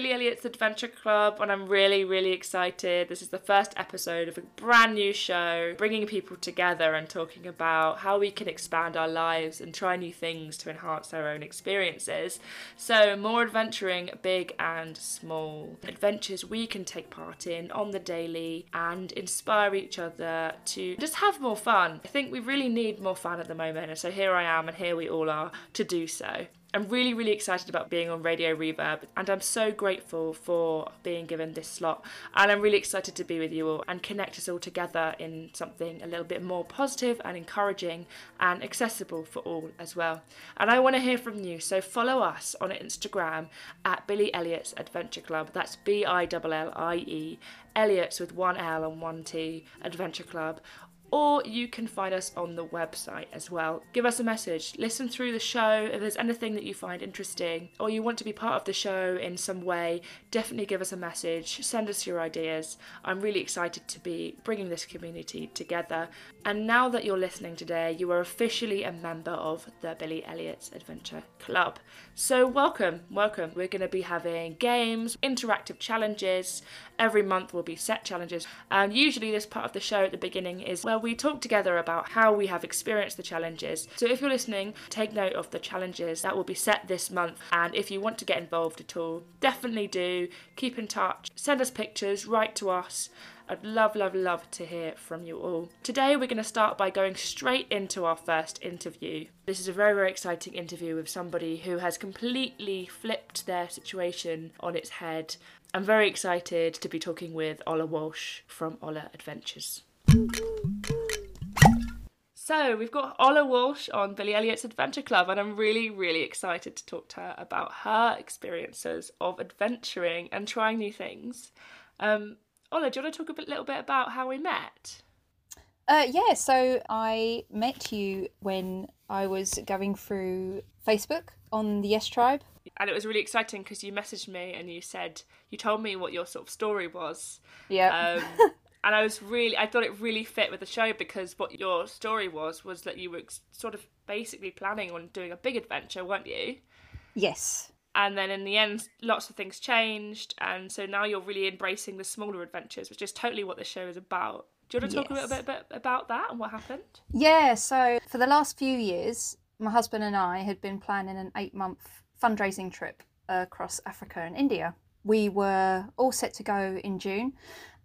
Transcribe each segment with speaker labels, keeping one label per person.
Speaker 1: Billie Elliot's Adventure Club, and I'm really, really excited. This is the first episode of a brand new show, bringing people together and talking about how we can expand our lives and try new things to enhance our own experiences. So, more adventuring, big and small. Adventures we can take part in on the daily and inspire each other to just have more fun. I think we really need more fun at the moment, and so here I am, and here we all are to do so. I'm really, really excited about being on Radio Reverb, and I'm so grateful for being given this slot. And I'm really excited to be with you all and connect us all together in something a little bit more positive and encouraging and accessible for all as well. And I want to hear from you, so follow us on Instagram at Billie Elliot's Adventure Club. That's B I L L I E, Elliott's with one L and one T, Adventure Club or you can find us on the website as well. Give us a message, listen through the show. If there's anything that you find interesting or you want to be part of the show in some way, definitely give us a message, send us your ideas. I'm really excited to be bringing this community together. And now that you're listening today, you are officially a member of the Billie Elliot's Adventure Club. So, welcome, welcome. We're going to be having games, interactive challenges. Every month will be set challenges. And usually, this part of the show at the beginning is where we talk together about how we have experienced the challenges. So, if you're listening, take note of the challenges that will be set this month. And if you want to get involved at all, definitely do. Keep in touch, send us pictures, write to us. I'd love, love, love to hear from you all. Today, we're going to start by going straight into our first interview. This is a very, very exciting interview with somebody who has completely flipped their situation on its head. I'm very excited to be talking with Ola Walsh from Ola Adventures. So, we've got Ola Walsh on Billie Elliot's Adventure Club, and I'm really, really excited to talk to her about her experiences of adventuring and trying new things. Um, Ola, do you want to talk a bit, little bit about how we met?
Speaker 2: Uh, yeah, so I met you when I was going through Facebook on the Yes Tribe.
Speaker 1: And it was really exciting because you messaged me and you said, you told me what your sort of story was.
Speaker 2: Yeah.
Speaker 1: Um, and I was really, I thought it really fit with the show because what your story was, was that you were sort of basically planning on doing a big adventure, weren't you?
Speaker 2: yes.
Speaker 1: And then in the end lots of things changed and so now you're really embracing the smaller adventures which is totally what the show is about do you want to talk a little bit, bit about that and what happened
Speaker 2: Yeah, so for the last few years, my husband and I had been planning an eight month fundraising trip across Africa and India. We were all set to go in June,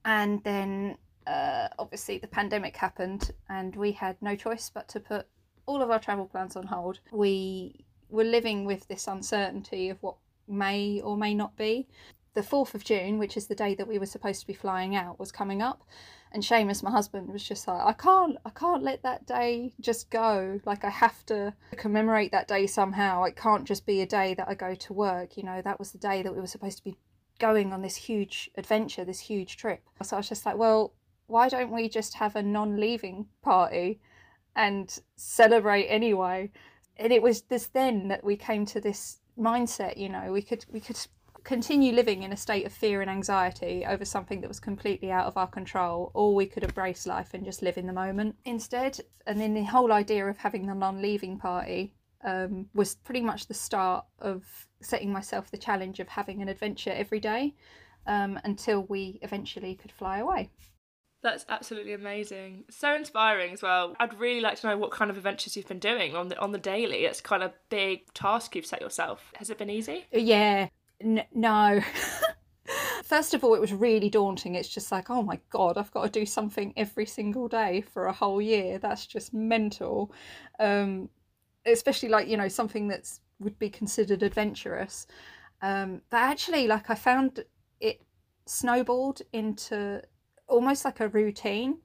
Speaker 2: and then uh, obviously the pandemic happened, and we had no choice but to put all of our travel plans on hold. We were living with this uncertainty of what may or may not be. The 4th of June, which is the day that we were supposed to be flying out, was coming up and Seamus, my husband, was just like, I can't, I can't let that day just go. Like I have to commemorate that day somehow. It can't just be a day that I go to work. You know, that was the day that we were supposed to be going on this huge adventure, this huge trip. So I was just like, well, why don't we just have a non-leaving party and celebrate anyway? And it was this then that we came to this mindset. You know, we could, we could continue living in a state of fear and anxiety over something that was completely out of our control, or we could embrace life and just live in the moment instead. And then the whole idea of having the non leaving party um, was pretty much the start of setting myself the challenge of having an adventure every day um, until we eventually could fly away.
Speaker 1: That's absolutely amazing so inspiring as well i'd really like to know what kind of adventures you've been doing on the on the daily it's kind of big task you've set yourself has it been easy
Speaker 2: Yeah, N- no. First of all, it was really daunting. It's just like, oh my God, I've got to do something every single day for a whole year. That's just mental. Um, especially like, you know, something that's would be considered adventurous. Um, but actually, like, I found it snowballed into almost like a routine.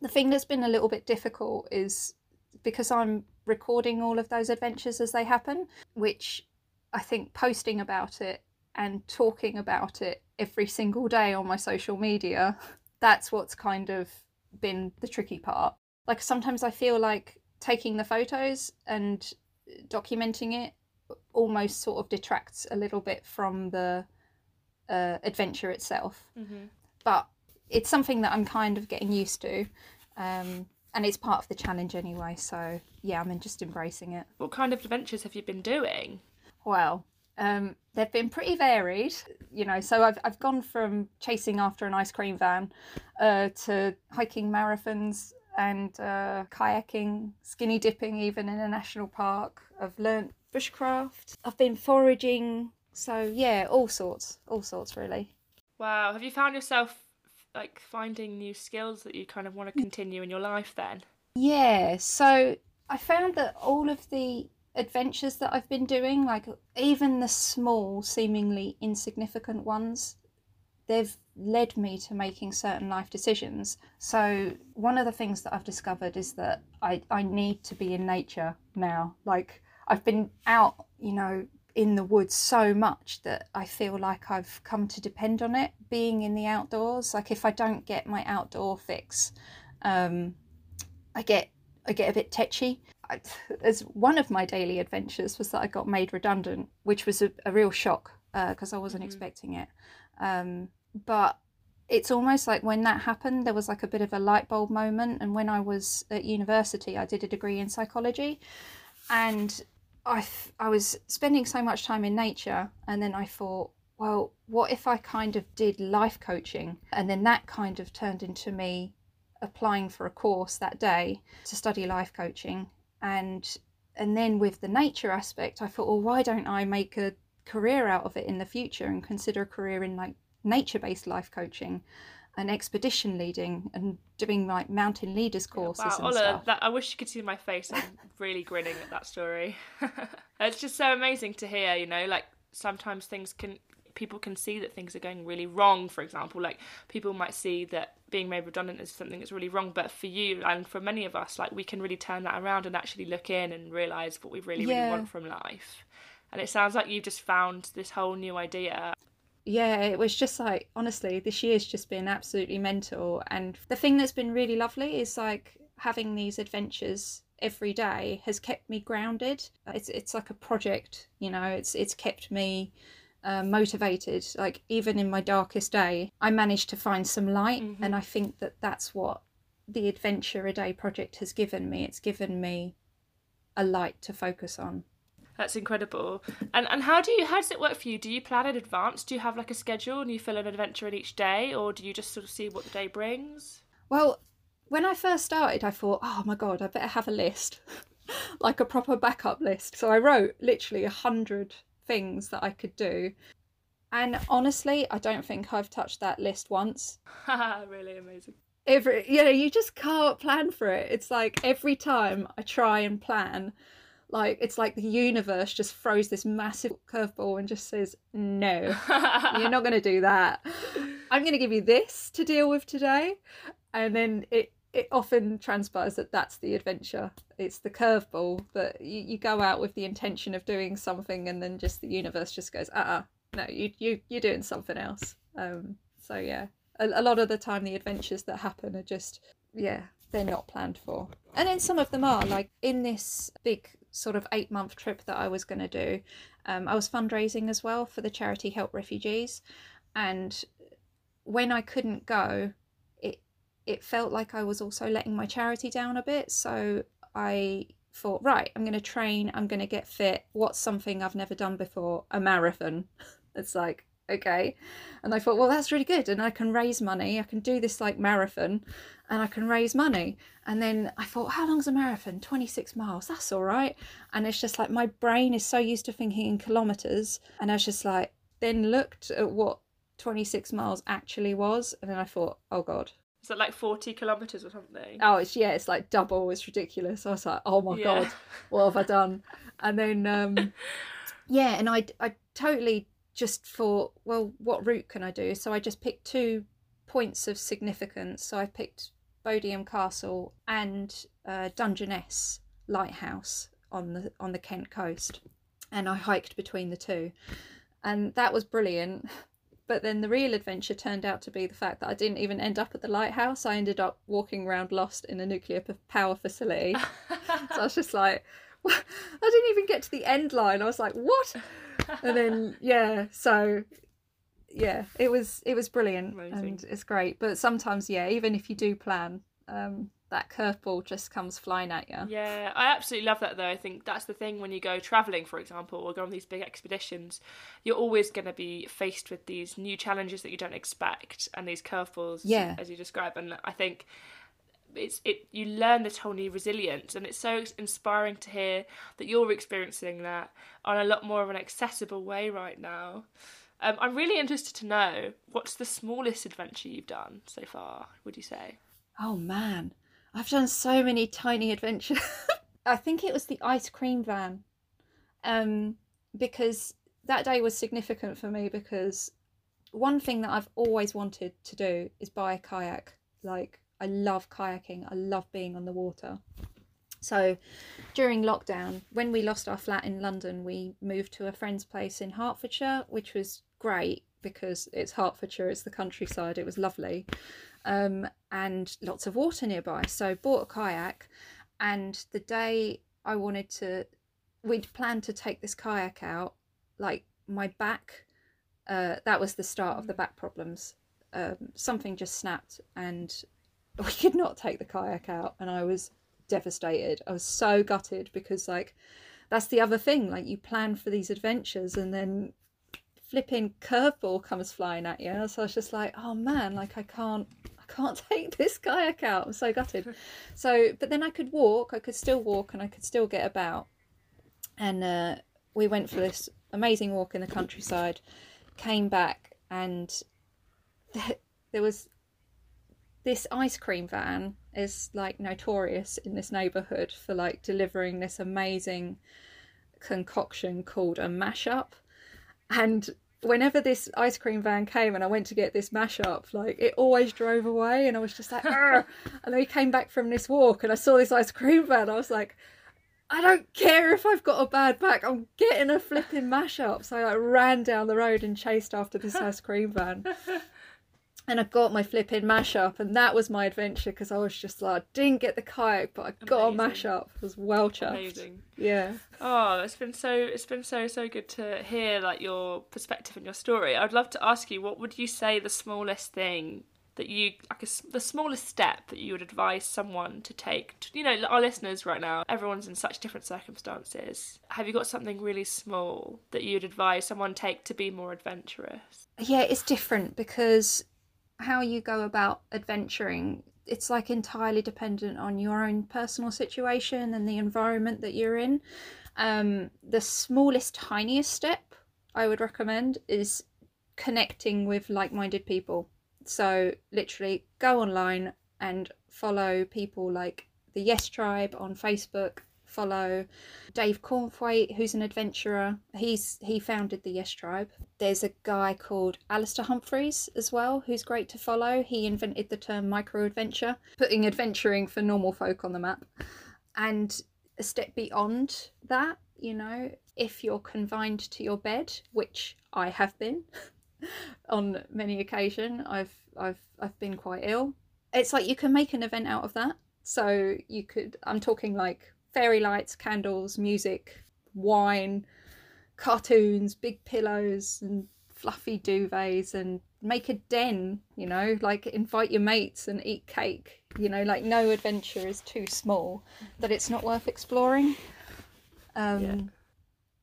Speaker 2: The thing that's been a little bit difficult is because I'm recording all of those adventures as they happen, which I think posting about it and talking about it every single day on my social media, that's what's kind of been the tricky part. Like sometimes I feel like taking the photos and documenting it almost sort of detracts a little bit from the uh, adventure itself.
Speaker 1: mm-hmm.
Speaker 2: But it's something that I'm kind of getting used to. Um, and it's part of the challenge anyway. So yeah, I'm just embracing it.
Speaker 1: what kind of adventures have you been doing
Speaker 2: Well, Um, they've been pretty varied, you know. So I've I've gone from chasing after an ice cream van uh, to hiking marathons and uh, kayaking, skinny dipping, even in a national park. I've learnt bushcraft. I've been foraging. So yeah, all sorts, all sorts really.
Speaker 1: Wow. Have you found yourself like finding new skills that you kind of want to mm. continue in your life then?
Speaker 2: Yeah. So I found that all of the adventures that I've been doing, like even the small, seemingly insignificant ones, they've led me to making certain life decisions. So, one of the things that I've discovered is that I, I need to be in nature now. Like, I've been out, you know, in the woods so much that I feel like I've come to depend on it being in the outdoors. Like, if I don't get my outdoor fix, um, I get I get a bit tetchy. I, as one of my daily adventures was that I got made redundant, which was a, a real shock because uh, I wasn't mm-hmm. expecting it. Um, but it's almost like when that happened, there was like a bit of a light bulb moment. And when I was at university, I did a degree in psychology, and I I was spending so much time in nature, and then I thought, well, what if I kind of did life coaching, and then that kind of turned into me applying for a course that day to study life coaching. And and then with the nature aspect i thought well why don't i make a career out of it in the future and consider a career in like nature based life coaching and expedition leading and doing like mountain leaders courses wow, and Ola.
Speaker 1: That, I wish you could see my face. I'm really grinning at that story. it's just so amazing to hear, you know, like sometimes things can people can see that things are going really wrong for example like people might see that being made redundant is something that's really wrong but for you and for many of us like we can really turn that around and actually look in and realize what we really yeah. really want from life and it sounds like you've just found this whole new idea
Speaker 2: yeah, it was just like honestly, this year's just been absolutely mental. And the thing that's been really lovely is like having these adventures every day has kept me grounded. It's it's like a project, you know. It's it's kept me uh, motivated. Like even in my darkest day, I managed to find some light, mm-hmm. and I think that that's what the Adventure a Day project has given me. It's given me a light to focus on.
Speaker 1: That's incredible. And and how do you how does it work for you? Do you plan in advance? Do you have like a schedule and you fill an adventure in each day, or do you just sort of see what the day brings?
Speaker 2: Well, when I first started, I thought, oh my god, I better have a list, like a proper backup list. So I wrote literally a hundred things that I could do. And honestly, I don't think I've touched that list once.
Speaker 1: really amazing.
Speaker 2: Every you know, you just can't plan for it. It's like every time I try and plan, like it's like the universe just throws this massive curveball and just says, No, you're not gonna do that. I'm gonna give you this to deal with today. And then it it often transpires that that's the adventure. It's the curveball that you, you go out with the intention of doing something, and then just the universe just goes, uh, uh no, you you you're doing something else. Um, so yeah, a, a lot of the time the adventures that happen are just yeah, they're not planned for, and then some of them are. Like in this big sort of eight month trip that I was going to do, um, I was fundraising as well for the charity Help Refugees, and when I couldn't go, it it felt like I was also letting my charity down a bit. So I thought, right, I'm going to train, I'm going to get fit. What's something I've never done before? A marathon. it's like, okay. And I thought, well, that's really good. And I can raise money. I can do this like marathon and I can raise money. And then I thought, how long's a marathon? 26 miles. That's all right. And it's just like my brain is so used to thinking in kilometers. And I was just like, then looked at what 26 miles actually was. And then I thought, oh God,
Speaker 1: is that like 40 kilometres or something?
Speaker 2: Oh, it's yeah, it's like double. It's ridiculous. I was like, oh my yeah. god, what have I done? And then, um, yeah, and I, I totally just thought, well, what route can I do? So I just picked two points of significance. So I picked Bodiam Castle and uh, Dungeness Lighthouse on the on the Kent coast, and I hiked between the two, and that was brilliant but then the real adventure turned out to be the fact that I didn't even end up at the lighthouse. I ended up walking around lost in a nuclear power facility. so I was just like, I didn't even get to the end line. I was like, what? And then yeah, so yeah, it was it was brilliant Amazing. and it's great. But sometimes yeah, even if you do plan, um, that curveball just comes flying at you.
Speaker 1: Yeah, I absolutely love that though. I think that's the thing when you go traveling, for example, or go on these big expeditions, you're always going to be faced with these new challenges that you don't expect and these curveballs,
Speaker 2: Yeah.
Speaker 1: as you describe. And I think it's it you learn this whole new resilience, and it's so inspiring to hear that you're experiencing that on a lot more of an accessible way right now. Um, I'm really interested to know what's the smallest adventure you've done so far. Would you say?
Speaker 2: Oh man, I've done so many tiny adventures. I think it was the ice cream van, um, because that day was significant for me because one thing that I've always wanted to do is buy a kayak. Like I love kayaking. I love being on the water. So during lockdown, when we lost our flat in London, we moved to a friend's place in Hertfordshire, which was great because it's Hertfordshire, it's the countryside, it was lovely. Um, and lots of water nearby. So bought a kayak and the day I wanted to we'd planned to take this kayak out, like my back uh, that was the start of the back problems. Um, something just snapped and we could not take the kayak out and I was devastated. I was so gutted because like that's the other thing. Like you plan for these adventures and then flipping curveball comes flying at you. And so I was just like, oh man, like I can't I can't take this kayak out. I'm so gutted. so but then I could walk, I could still walk and I could still get about. And uh, we went for this amazing walk in the countryside, came back and there was this ice cream van is like notorious in this neighborhood for like delivering this amazing concoction called a mashup and whenever this ice cream van came and I went to get this mashup, like it always drove away, and I was just like, and then we came back from this walk, and I saw this ice cream van. I was like, I don't care if I've got a bad back, I'm getting a flipping mashup. So I like, ran down the road and chased after this ice cream van. And I got my flipping mashup, and that was my adventure because I was just like, I didn't get the kayak, but I got
Speaker 1: Amazing.
Speaker 2: a mashup. I was well chuffed.
Speaker 1: Amazing.
Speaker 2: Yeah.
Speaker 1: Oh, it's been so it's been so so good to hear like your perspective and your story. I'd love to ask you what would you say the smallest thing that you like a s the smallest step that you would advise someone to take. To, you know, our listeners right now, everyone's in such different circumstances. Have you got something really small that you'd advise someone take to be more adventurous?
Speaker 2: yeah it's different because how you go about adventuring it's like entirely dependent on your own personal situation and the environment that you're in. Um, the smallest tiniest step i would recommend is connecting with like-minded people. So literally go online and follow people like the yes tribe on facebook follow Dave Cornthwaite, who's an adventurer. He's he founded the Yes Tribe. There's a guy called Alastair Humphreys as well, who's great to follow. He invented the term micro adventure, putting adventuring for normal folk on the map. And a step beyond that, you know, if you're confined to your bed, which I have been on many occasion, I've I've I've been quite ill. It's like you can make an event out of that. So you could I'm talking like fairy lights, candles, music, wine, cartoons, big pillows, and fluffy duvets, and make a den, you know, like invite your mates and eat cake. You know, like no adventure is too small that it's not worth exploring. Um,
Speaker 1: Yeah.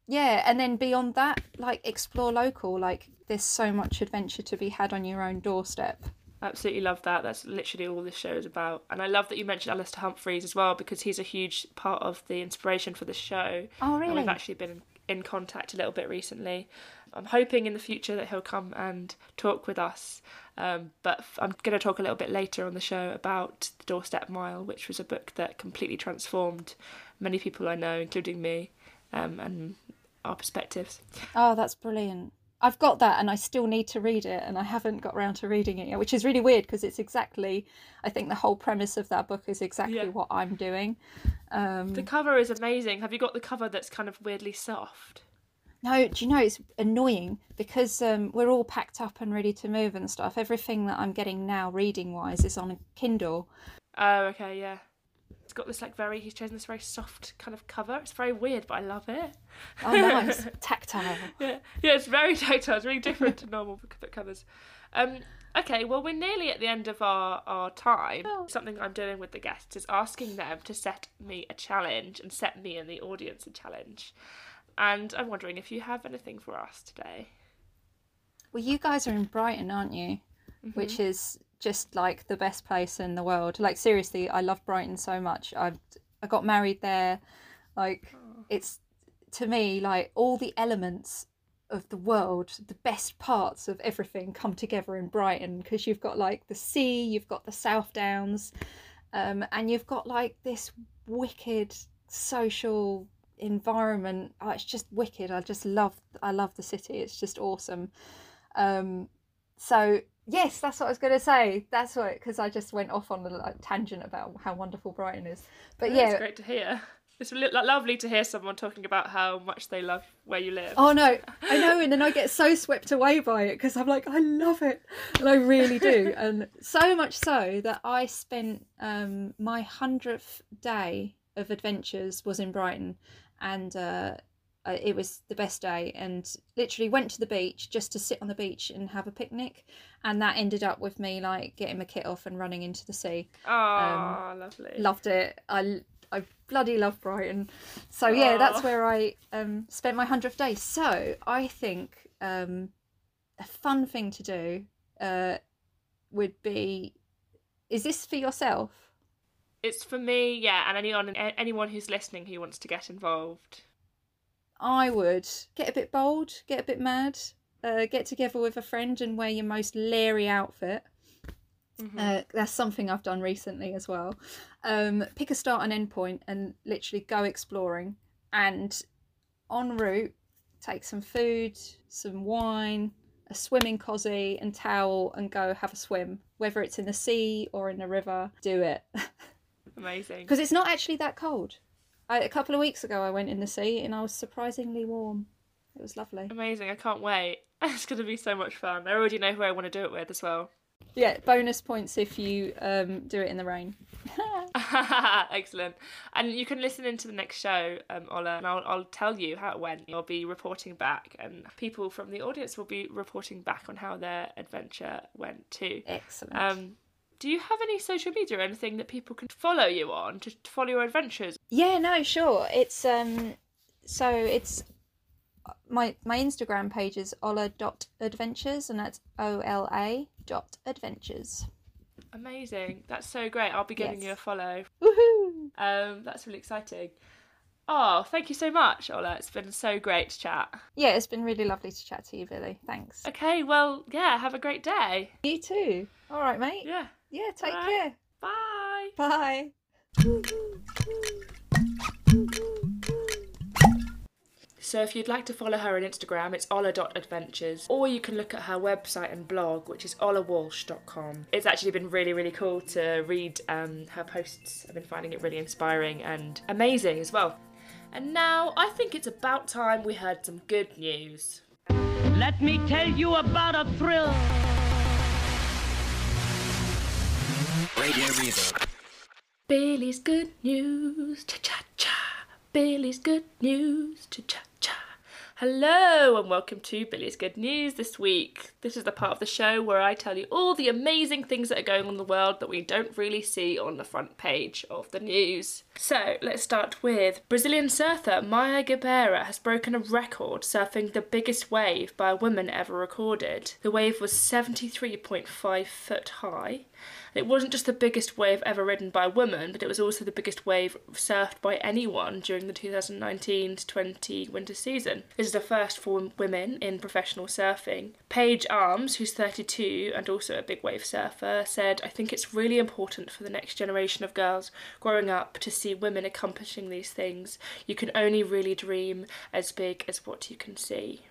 Speaker 2: yeah, and then beyond that, like explore local. Like there's so much adventure to be had on your own doorstep.
Speaker 1: Absolutely love that. That's literally all this show is about. And I love that you mentioned Alastair Humphreys as well because he's a huge part of the inspiration for the show.
Speaker 2: Oh,
Speaker 1: And
Speaker 2: really?
Speaker 1: we've actually been in, in contact a little bit recently. I'm hoping in the future that he'll come and talk with us. Um, but I'm going to talk a little bit later on the show about The Doorstep Mile, which was a book that completely transformed many people I know, including me, um, and our perspectives.
Speaker 2: Oh, that's brilliant. I've got that and I still need to read it and I haven't got around to reading it yet, which is really weird because it's exactly, I think the whole premise of that book is exactly
Speaker 1: Yeah.
Speaker 2: what I'm doing. Um,
Speaker 1: The cover is amazing. Have you got the cover that's kind of weirdly soft?
Speaker 2: no, do you know, it's annoying because um, we're all packed up and ready to move and stuff. Everything that I'm getting now reading wise is on a Kindle.
Speaker 1: Oh, okay, yeah. It's got this like very, he's chosen this very soft kind of cover. It's very weird, but I love it.
Speaker 2: Oh, nice. Tactile.
Speaker 1: Yeah, yeah, it's very tactile. It's really different to normal book covers. Um, okay, well, we're nearly at the end of our, our time.
Speaker 2: Oh.
Speaker 1: Something I'm doing with the guests is asking them to set me a challenge and set me and the audience a challenge. And I'm wondering if you have anything for us today.
Speaker 2: Well, you guys are in Brighton, aren't you? Which is just like the best place in the world. Like seriously, I love Brighton so much. I I got married there. Like it's to me like all the elements of the world, the best parts of everything come together in Brighton because you've got like the sea, you've got the South Downs, um, and you've got like this wicked social environment. Oh, it's just wicked. I just love I love the city. It's just awesome. Um, so yes, that's what I was going to say. That's what because I just went off on a like, tangent about how wonderful Brighton is. But
Speaker 1: Yeah,
Speaker 2: yeah,
Speaker 1: it's great to hear. It's like, lovely to hear someone talking about how much they love where you live.
Speaker 2: Oh no, I know, and then I get so swept away by it because I'm like, I love it, and I really do, and so much so that I spent um, my hundredth day of adventures was in Brighton, and uh, uh, it was the best day, and literally went to the beach just to sit on the beach and have a picnic, and that ended up with me like getting my kit off and running into the sea.
Speaker 1: Oh, lovely.
Speaker 2: Loved it. I I bloody love Brighton. So yeah, that's where I um, spent my hundredth day. So I think um, a fun thing to do uh, would be. Is this for yourself?
Speaker 1: It's for me, yeah, and anyone anyone who's listening who wants to get involved.
Speaker 2: I would get a bit bold, get a bit mad, uh, get together with a friend and wear your most leery outfit.
Speaker 1: Mhm.
Speaker 2: Uh, that's something I've done recently as well. Um, pick a start and end point and literally go exploring. And en route, take some food, some wine, a swimming cosy and towel, and go have a swim. Whether it's in the sea or in the river, do it.
Speaker 1: Amazing.
Speaker 2: Because it's not actually that cold. I, a couple of weeks ago, I went in the sea and I was surprisingly warm. It was lovely.
Speaker 1: Amazing. I can't wait. It's going to be so much fun. I already know who I want to do it with as well.
Speaker 2: Yeah, bonus points if you um, do it in the rain.
Speaker 1: Excellent. And you can listen into the next show, um, Ola, and I'll, I'll tell you how it went. I'll be reporting back, and people from the audience will be reporting back on how their adventure went too.
Speaker 2: Excellent.
Speaker 1: Um, do you have any social media or anything that people can follow you on to follow your adventures?
Speaker 2: Yeah, no, sure. It's um so it's my my Instagram page is ola.adventures and that's O L A dot adventures.
Speaker 1: Amazing. That's so great. I'll be giving
Speaker 2: Yes.
Speaker 1: you a follow.
Speaker 2: Woohoo!
Speaker 1: Um, that's really exciting. Oh, thank you so much, Ola. It's been so great to chat.
Speaker 2: Yeah, it's been really lovely to chat to you, Billie. Thanks.
Speaker 1: Okay, well, yeah, have a great day.
Speaker 2: You too. All right, mate.
Speaker 1: Yeah.
Speaker 2: Yeah, take
Speaker 1: All
Speaker 2: care.
Speaker 1: Bye.
Speaker 2: Bye.
Speaker 1: So if you'd like to follow her on Instagram, it's ola.adventures, or you can look at her website and blog, which is olawalsh.com. It's actually been really, really cool to read um, her posts. I've been finding it really inspiring and amazing as well. And now I think it's about time we heard some good news.
Speaker 3: Let me tell you about a thrill.
Speaker 4: Radio Reverb.
Speaker 1: Billie's good news, cha cha cha. Billie's good news, cha cha cha. Hello and welcome to Billie's Good News this week. This is the part of the show where I tell you all the amazing things that are going on in the world that we don't really see on the front page of the news. So let's start with Brazilian surfer Maya Gabeira has broken a record surfing the biggest wave by a woman ever recorded. The wave was 73.5 foot high. It wasn't just the biggest wave ever ridden by a woman, but it was also the biggest wave surfed by anyone during the 2019 20 winter season. This is the first for women in professional surfing. Paige Alms, who's 32 and also a big wave surfer, said, I think it's really important for the next generation of girls growing up to see women accomplishing these things. You can only really dream as big as what you can see.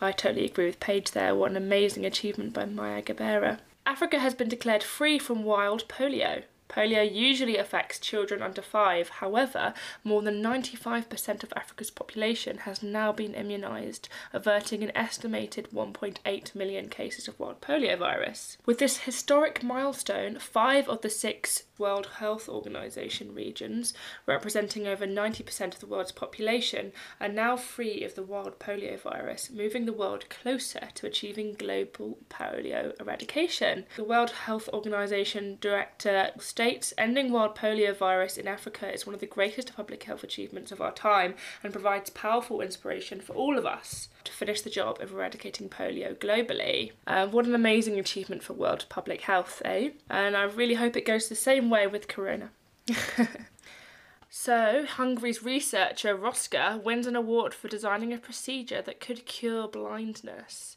Speaker 1: I totally agree with Paige there. What an amazing achievement by Maya Gabeira. Africa has been declared free from wild polio. Polio usually affects children under five. However, more than 95% of Africa's population has now been immunised, averting an estimated 1.8 million cases of wild polio virus. With this historic milestone, five of the six World Health Organization regions, representing over 90% of the world's population, are now free of the wild polio virus, moving the world closer to achieving global polio eradication. The World Health Organization director states ending wild polio virus in Africa is one of the greatest public health achievements of our time and provides powerful inspiration for all of us to finish the job of eradicating polio globally. Uh, what an amazing achievement for world public health, eh? And I really hope it goes the same way with corona. So, Hungary's researcher Roska wins an award for designing a procedure that could cure blindness.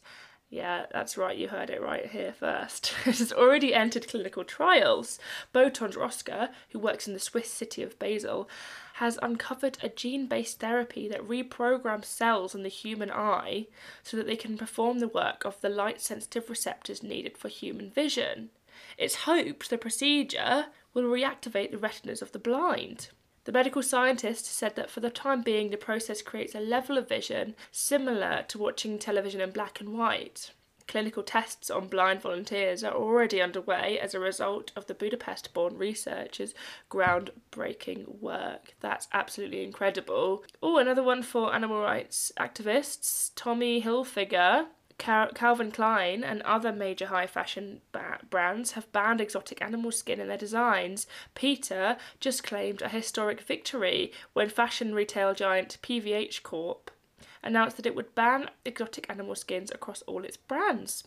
Speaker 1: Yeah, that's right, you heard it right here first. it has already entered clinical trials. Botond Roska, who works in the Swiss city of Basel, has uncovered a gene based therapy that reprograms cells in the human eye so that they can perform the work of the light sensitive receptors needed for human vision. It's hoped the procedure will reactivate the retinas of the blind. The medical scientist said that for the time being, the process creates a level of vision similar to watching television in black and white. Clinical tests on blind volunteers are already underway as a result of the Budapest born researchers' groundbreaking work. That's absolutely incredible. Oh, another one for animal rights activists. Tommy Hilfiger Calvin Klein and other major high fashion ba- brands have banned exotic animal skin in their designs. PETA just claimed a historic victory when fashion retail giant PVH Corp announced that it would ban exotic animal skins across all its brands.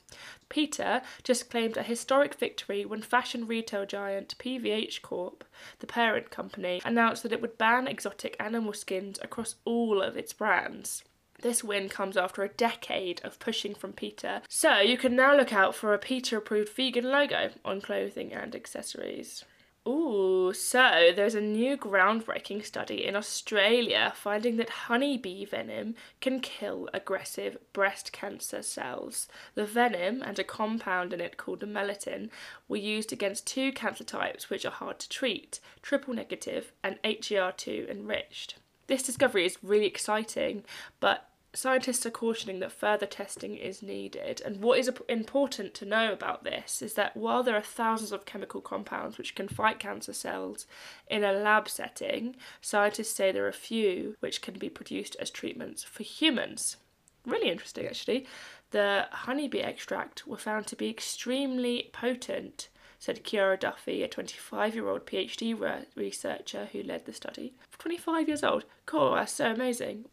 Speaker 1: PETA just claimed a historic victory when fashion retail giant PVH Corp, the parent company, announced that it would ban exotic animal skins across all of its brands. This win comes after a decade of pushing from PETA, so you can now look out for a PETA approved vegan logo on clothing and accessories. Ooh, so there's a new groundbreaking study in Australia finding that honeybee venom can kill aggressive breast cancer cells. The venom and a compound in it called melittin were used against two cancer types which are hard to treat triple negative and HER2 enriched. This discovery is really exciting, but scientists are cautioning that further testing is needed. And what is important to know about this is that while there are thousands of chemical compounds which can fight cancer cells in a lab setting, scientists say there are few which can be produced as treatments for humans. Really interesting, actually. The honeybee extract were found to be extremely potent said Ciara Duffy, a 25 year old PhD re- researcher who led the study. 25 years old? Cool, that's so amazing.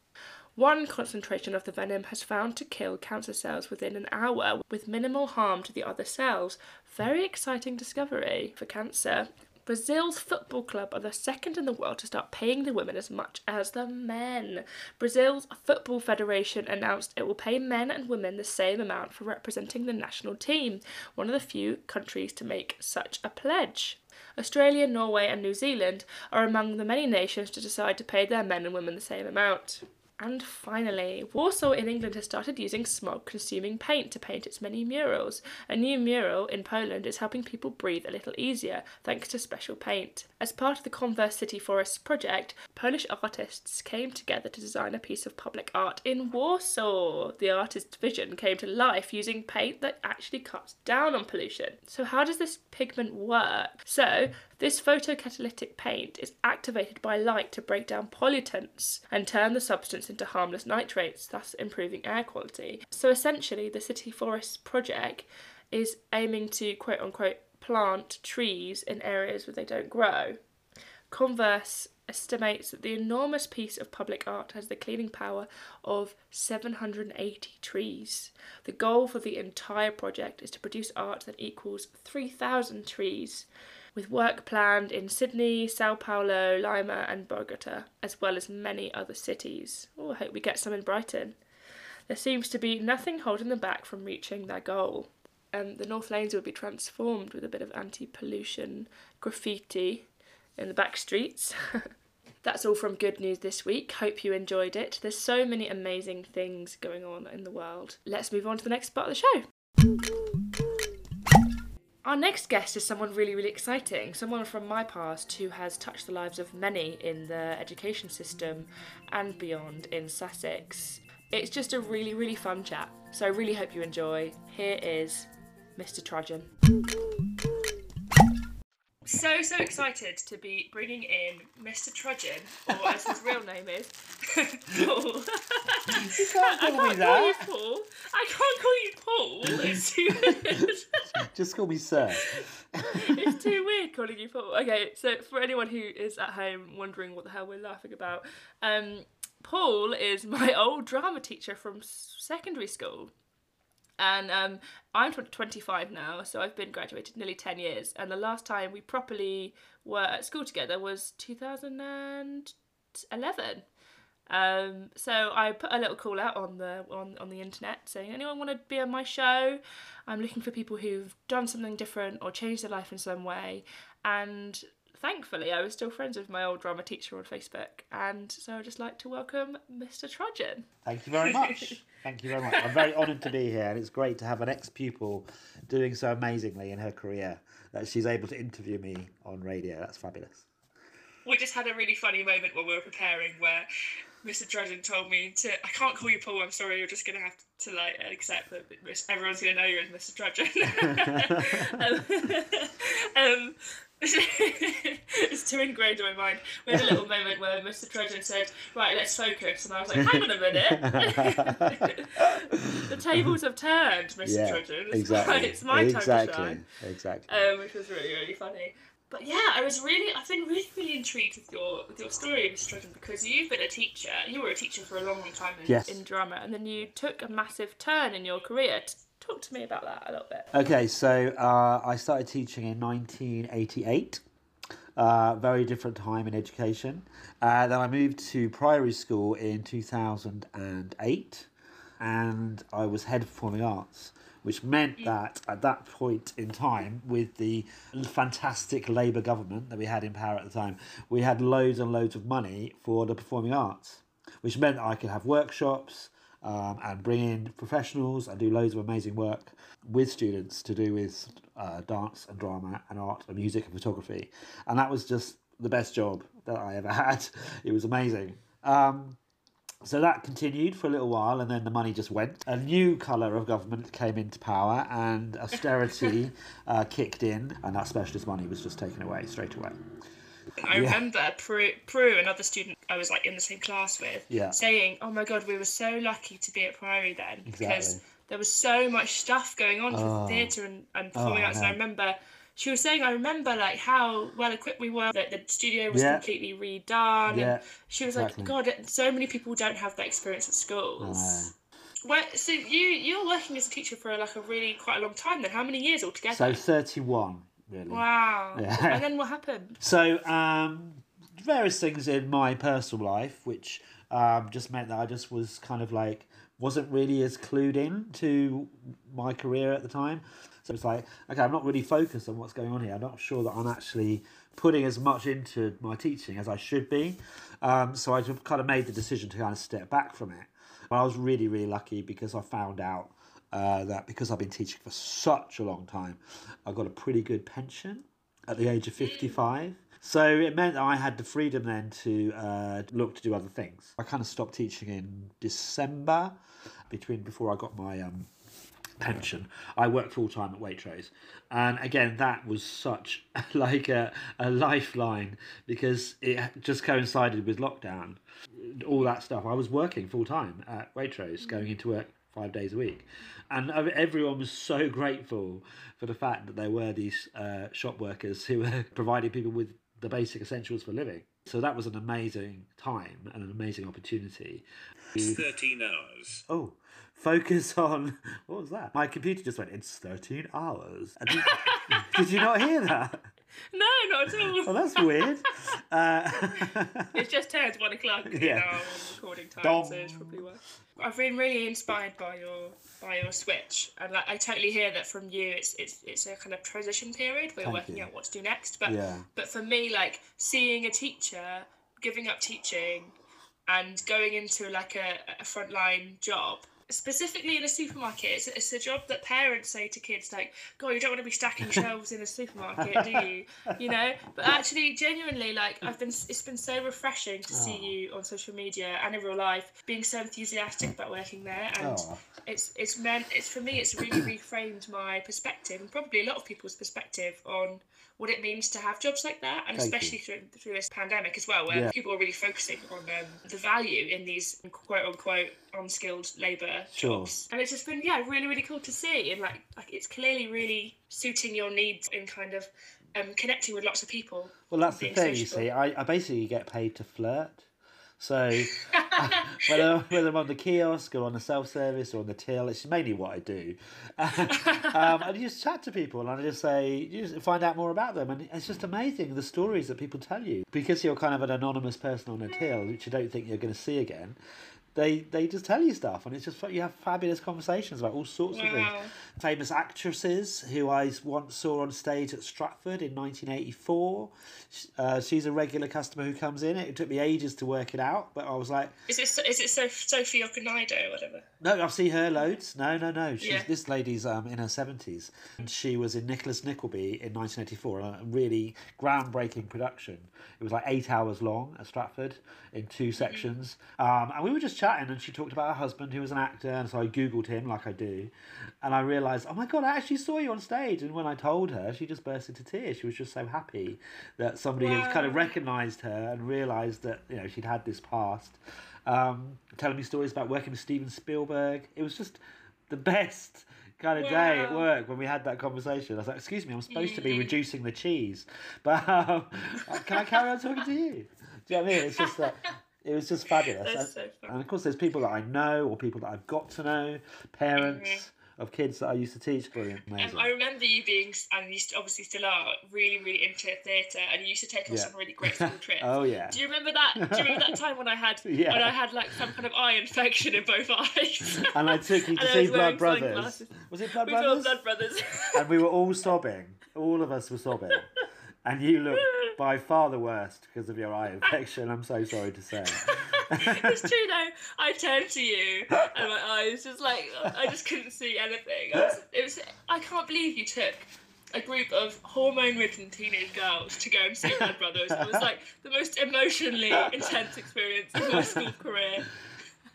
Speaker 1: One concentration of the venom has found to kill cancer cells within an hour with minimal harm to the other cells. Very exciting discovery for cancer. Brazil's football club are the second in the world to start paying the women as much as the men. Brazil's Football Federation announced it will pay men and women the same amount for representing the national team, one of the few countries to make such a pledge. Australia, Norway, and New Zealand are among the many nations to decide to pay their men and women the same amount. And finally, Warsaw in England has started using smog consuming paint to paint its many murals. A new mural in Poland is helping people breathe a little easier thanks to special paint. As part of the Converse City Forests project, Polish artists came together to design a piece of public art in Warsaw. The artist's vision came to life using paint that actually cuts down on pollution. So, how does this pigment work? So, this photocatalytic paint is activated by light to break down pollutants and turn the substance into harmless nitrates, thus improving air quality. So essentially, the City Forests project is aiming to quote unquote plant trees in areas where they don't grow. Converse estimates that the enormous piece of public art has the cleaning power of 780 trees. The goal for the entire project is to produce art that equals 3,000 trees with work planned in Sydney, Sao Paulo, Lima, and Bogota, as well as many other cities. Oh, I hope we get some in Brighton. There seems to be nothing holding them back from reaching their goal. Um, the North Laines will be transformed with a bit of anti pollution graffiti in the back streets. That's all from Good News this week. Hope you enjoyed it. There's so many amazing things going on in the world. Let's move on to the next part of the show. Our next guest is someone really, really exciting. Someone from my past who has touched the lives of many in the education system and beyond in Sussex. It's just a really, really fun chat. So I really hope you enjoy. Here is Mr. Trudgeon. So, so excited to be bringing in Mr. Trudgeon, or as his real name is, Paul.
Speaker 5: You can't
Speaker 1: I
Speaker 5: call me
Speaker 1: call you
Speaker 5: that.
Speaker 1: Paul. I can't call you Paul. It's too weird.
Speaker 5: Just call me sir.
Speaker 1: it's too weird calling you Paul. Okay, so for anyone who is at home wondering what the hell we're laughing about, um, Paul is my old drama teacher from secondary school. And um, I'm 25 now, so I've been graduated nearly 10 years. And the last time we properly were at school together was 2011. Um, so I put a little call out on the on, on the internet saying, anyone want to be on my show? I'm looking for people who've done something different or changed their life in some way. And thankfully, I was still friends with my old drama teacher on Facebook. And so I'd just like to welcome Mr. Trudgeon.
Speaker 5: Thank you very much. Thank you very much. I'm very honoured to be here, and it's great to have an ex-pupil doing so amazingly in her career that she's able to interview me on radio. That's fabulous.
Speaker 1: we just had a really funny moment when we were preparing where Mr. Dredden told me to I can't call you Paul, I'm sorry, you're just gonna have to like accept that everyone's gonna know you as Mr. Dredden. um, um, too ingrained in my mind. We had a little moment where Mr. Dredden said, Right, let's focus and I was like, Hang on a minute The tables have turned, Mr.
Speaker 5: yeah,
Speaker 1: Dredden. It's
Speaker 5: exactly.
Speaker 1: my, it's my
Speaker 5: exactly.
Speaker 1: time to shine
Speaker 5: Exactly.
Speaker 1: um, which was really really funny. But yeah, I was really I've been really really intrigued with your with your story, Mr. Dredden, because you've been a teacher. You were a teacher for a long long time in,
Speaker 5: Yes.
Speaker 1: in drama, and then you took a massive turn in your career. T- Talk to me about that a little bit.
Speaker 5: Okay, so uh, I started teaching in 1988. Uh, very different time in education. Uh, then I moved to primary school in 2008, and I was head of performing arts, which meant that at that point in time, with the fantastic Labour government that we had in power at the time, we had loads and loads of money for the performing arts, which meant I could have workshops um, and bring in professionals and do loads of amazing work with students to do with uh, dance and drama and art and music and photography. And that was just the best job that I ever had. It was amazing. Um, so that continued for a little while, and then the money just went. A new colour of government came into power, and austerity uh, kicked in, and that specialist money was just taken away straight away.
Speaker 1: I remember Prue, Prue, another student I was like in the same class with,
Speaker 5: Yeah.
Speaker 1: saying, "Oh my god, we were so lucky to be at Priory then because
Speaker 5: Exactly.
Speaker 1: There was so much stuff going on
Speaker 5: Oh.
Speaker 1: with theatre and, and performing
Speaker 5: Oh,
Speaker 1: arts." And I remember she was saying, "I remember like how well equipped we were. That the studio was
Speaker 5: Yeah.
Speaker 1: completely redone."
Speaker 5: Yeah,
Speaker 1: And she was
Speaker 5: exactly.
Speaker 1: like, "God, so many people don't have that experience at schools." Well, so you you're working as a teacher for like a really quite a long time then. How many years altogether?
Speaker 5: So 31, really.
Speaker 1: wow.
Speaker 5: Yeah.
Speaker 1: And then what happened?
Speaker 5: So, um, various things in my personal life, which um, just meant that I just was kind of like, wasn't really as clued in to my career at the time. So it's like, okay, I'm not really focused on what's going on here. I'm not sure that I'm actually putting as much into my teaching as I should be. Um, so I just kind of made the decision to kind of step back from it. But I was really, really lucky because I found out uh, that because I've been teaching for such a long time, I got a pretty good pension at the age of 55. So it meant that I had the freedom then to uh, look to do other things. I kind of stopped teaching in December, between before I got my um, pension. I worked full time at Waitrose, and again that was such like a, a lifeline because it just coincided with lockdown. All that stuff. I was working full time at Waitrose, going into work five days a week, and everyone was so grateful for the fact that there were these uh, shop workers who were providing people with the basic essentials for living. So that was an amazing time and an amazing opportunity.
Speaker 6: 13 hours.
Speaker 5: Oh, focus on what was that? My computer just went. It's thirteen hours. And Did, did you not hear that?
Speaker 1: No, not at all.
Speaker 5: Oh, that's weird. Uh,
Speaker 1: It's just turned one o'clock in
Speaker 5: Yeah.
Speaker 1: our recording time,
Speaker 5: Dong.
Speaker 1: so it's probably why. I've been really inspired by your by your switch, and like, I totally hear that from you. It's it's it's a kind of transition period where you're
Speaker 5: Thank
Speaker 1: working
Speaker 5: you.
Speaker 1: out what to do next. But
Speaker 5: Yeah.
Speaker 1: but for me, like seeing a teacher giving up teaching and going into like a, a frontline job specifically in a supermarket, it's, it's a job that parents say to kids like, "God, you don't want to be stacking shelves in a supermarket, do you?" You know. But actually, genuinely, like I've been, it's been so refreshing to see oh. you on social media and in real life being so enthusiastic about working there, and
Speaker 5: Aw.
Speaker 1: it's it's meant it's for me it's really reframed my perspective and probably a lot of people's perspective on what it means to have jobs like that and
Speaker 5: Thank you.
Speaker 1: especially through, through this pandemic as well where
Speaker 5: Yeah.
Speaker 1: people are really focusing on um, the value in these quote unquote unskilled labour
Speaker 5: Sure.
Speaker 1: jobs and it's just been yeah really really cool to see and like like it's clearly really suiting your needs in kind of um, connecting with lots of people
Speaker 5: Well, that's the thing. You see, I, I basically get paid to flirt. So whether whether I'm on the kiosk or on the self service or on the till, it's mainly what I do. um, and you just chat to people, and I just say, you just find out more about them, and it's just amazing the stories that people tell you because you're kind of an anonymous person on a till, which you don't think you're going to see again. They they just tell you stuff, and it's just you have fabulous conversations about all sorts of things famous actresses who I once saw on stage at Stratford in 1984. Uh, she's a regular customer who comes in. It took me ages to work it out, but I was like,
Speaker 1: is it is it so Sophie Okonedo or whatever
Speaker 5: no, I've seen her loads. No, no, no. She's
Speaker 1: Yeah.
Speaker 5: this lady's um, in her seventies, and she was in Nicholas Nickleby in 1984, a really groundbreaking production. It was like eight hours long at Stratford in two sections, um, and we were just chatting, and she talked about her husband who was an actor, and so I googled him like I do, and I realised, oh my god, I actually saw you on stage, and when I told her, she just burst into tears. She was just so happy that somebody had kind of recognised her and realised that you know she'd had this past um, telling me stories about working with Steven Spielberg. It was just the best kind of day at work when we had that conversation. I was like, "Excuse me, I'm supposed to be
Speaker 1: Mm.
Speaker 5: reducing the cheese, but um, can I carry on talking to you?" Do you know what I mean? It's just that. It was just fabulous.
Speaker 1: That's
Speaker 5: and,
Speaker 1: so fun.
Speaker 5: and of course, there's people that I know or people that I've got to know, parents of kids that I used to teach. Brilliant, amazing.
Speaker 1: Um, I remember you being, and you obviously still are, really, really into theatre, and you used to take us
Speaker 5: Yeah.
Speaker 1: on really great school trips.
Speaker 5: oh yeah.
Speaker 1: Do you remember that? Do you remember that time when I had
Speaker 5: Yeah.
Speaker 1: when I had like some kind of eye infection in both eyes?
Speaker 5: And I took you to see Blood Brothers.
Speaker 1: sunglasses.
Speaker 5: Was it Blood
Speaker 1: we
Speaker 5: Brothers?
Speaker 1: Blood Brothers.
Speaker 5: and we were all sobbing. All of us were sobbing. And you look by far the worst because of your eye infection. I'm so sorry to say.
Speaker 1: it's true though. I turned to you, and my eyes just like I just couldn't see anything. I was, it was. I can't believe you took a group of hormone-ridden teenage girls to go and see Blood Brothers. It was like the most emotionally intense experience of my school career.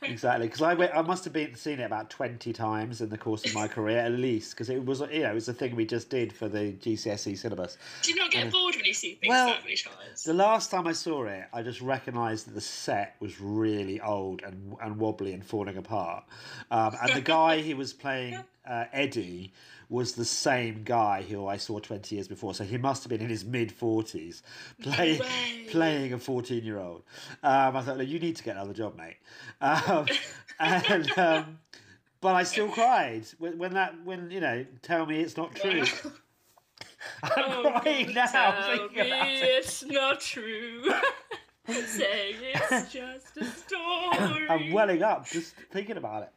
Speaker 5: Exactly, because I went. I must have been seen it about twenty times in the course of my career, at least, because it was you know it was a thing we just did for the GCSE syllabus.
Speaker 1: Do you not get bored when you see things
Speaker 5: Well,
Speaker 1: that many times?
Speaker 5: The last time I saw it, I just recognised that the set was really old and and wobbly and falling apart. Um, and the guy he was playing uh, Eddie was the same guy who I saw twenty years before. So he must have been in his mid forties, playing
Speaker 1: way.
Speaker 5: playing a fourteen year old. Um, I thought, "Look, you need to get another job, mate. Um, and um, but I still cried when, when that when you know tell me it's not true. I'm
Speaker 1: Oh,
Speaker 5: crying now.
Speaker 1: Tell me
Speaker 5: it.
Speaker 1: it's not true. Saying it's just a story.
Speaker 5: I'm welling up just thinking about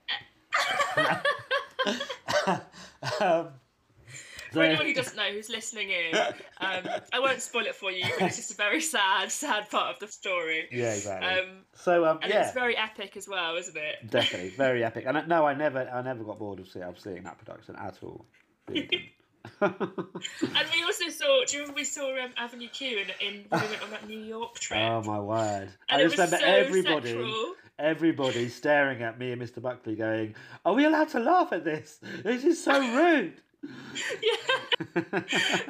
Speaker 5: it. Um,
Speaker 1: For anyone who doesn't know, who's listening in, um, I won't spoil it for you, but it's just a very sad, sad part of the story.
Speaker 5: yeah, exactly.
Speaker 1: Um,
Speaker 5: so um,
Speaker 1: and
Speaker 5: yeah,
Speaker 1: it's very epic as well, isn't it?
Speaker 5: definitely very epic. And no, I never, I never got bored of seeing, seeing that production at all.
Speaker 1: And we also saw, do you remember we saw um, Avenue Q in, in we went on that New York trip?
Speaker 5: oh my word!
Speaker 1: and
Speaker 5: I just remember
Speaker 1: so
Speaker 5: everybody,
Speaker 1: sexual.
Speaker 5: Everybody staring at me and Mr. Buckley, going, "Are we allowed to laugh at this? This is so rude."
Speaker 1: Yeah,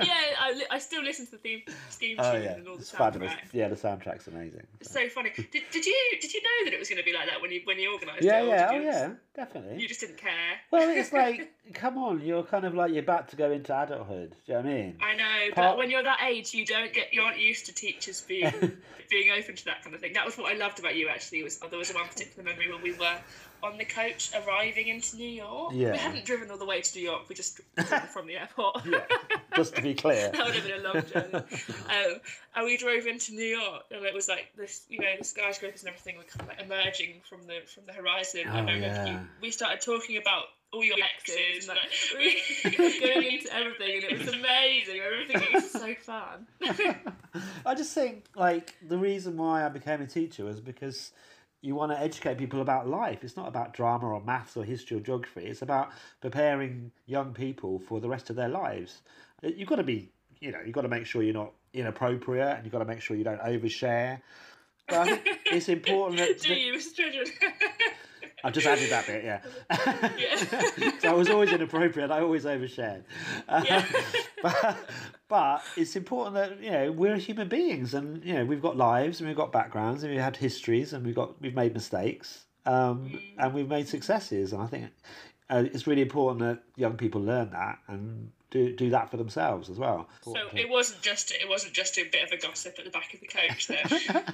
Speaker 1: yeah. I, li- I still listen to the theme, scheme oh, tune
Speaker 5: Oh yeah,
Speaker 1: and all the
Speaker 5: it's fabulous.
Speaker 1: soundtrack.
Speaker 5: Yeah, the soundtrack's amazing.
Speaker 1: It's so funny. Did, did you did you know that it was going to be like that when you when you organised
Speaker 5: Yeah,
Speaker 1: it?
Speaker 5: yeah, oh yeah, definitely.
Speaker 1: You just didn't care.
Speaker 5: Well, it's like, come on, you're kind of like you're about to go into adulthood. Do you know what I mean?
Speaker 1: I know,
Speaker 5: Part-
Speaker 1: but when you're that age, you don't get you aren't used to teachers being being open to that kind of thing. That was what I loved about you. Actually, was there was one particular memory when we were on the coach arriving into New York.
Speaker 5: Yeah.
Speaker 1: We hadn't driven all the way to New York. We just driven from the airport.
Speaker 5: Yeah, just to be clear.
Speaker 1: that would have been a long journey. Um, and we drove into New York, and it was like this, you know, the skyscrapers and everything were kind of like emerging from the from the horizon.
Speaker 5: Oh,
Speaker 1: and I remember
Speaker 5: yeah.
Speaker 1: you, we started talking about all your exes, and like, going into everything, and it was amazing. Everything was so fun.
Speaker 5: I just think like the reason why I became a teacher was because you want to educate people about life. It's not about drama or maths or history or geography. It's about preparing young people for the rest of their lives. Uh, You've got to be, you know, you've got to make sure you're not inappropriate and you've got to make sure you don't overshare. But I think it's important that,
Speaker 1: Do you, Mr.
Speaker 5: I've just added that bit, yeah.
Speaker 1: Yeah.
Speaker 5: so I was always inappropriate. I always overshared.
Speaker 1: Yeah.
Speaker 5: But, but it's important that you know we're human beings, and you know we've got lives, and we've got backgrounds, and we've had histories, and we've got we've made mistakes, um, and we've made successes. And I think uh, it's really important that young people learn that and do do that for themselves as well.
Speaker 1: So it wasn't just it wasn't just a bit of a gossip at the back of the coach there.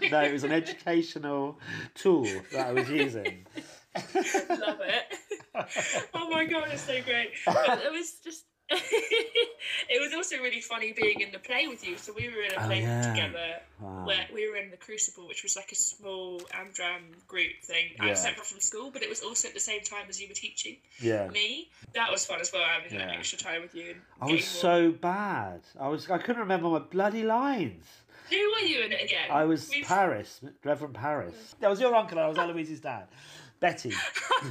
Speaker 5: no, it was an educational tool that I was using.
Speaker 1: Love it. oh my god, it's so great. But it was just. it was also really funny being in the play with you. So we were in a
Speaker 5: Oh,
Speaker 1: play
Speaker 5: yeah.
Speaker 1: together
Speaker 5: Wow.
Speaker 1: where we were in the Crucible, which was like a small Amdram group thing. I was separate from school, but it was also at the same time as you were teaching
Speaker 5: Yeah.
Speaker 1: me. That was fun as well, having that
Speaker 5: Yeah.
Speaker 1: extra time with you.
Speaker 5: I was so bad. I was I couldn't remember my bloody lines.
Speaker 1: Who were you in it again?
Speaker 5: I was
Speaker 1: We've-
Speaker 5: Parris, Reverend Parris. That was your uncle. I was Eloise's dad. Betty.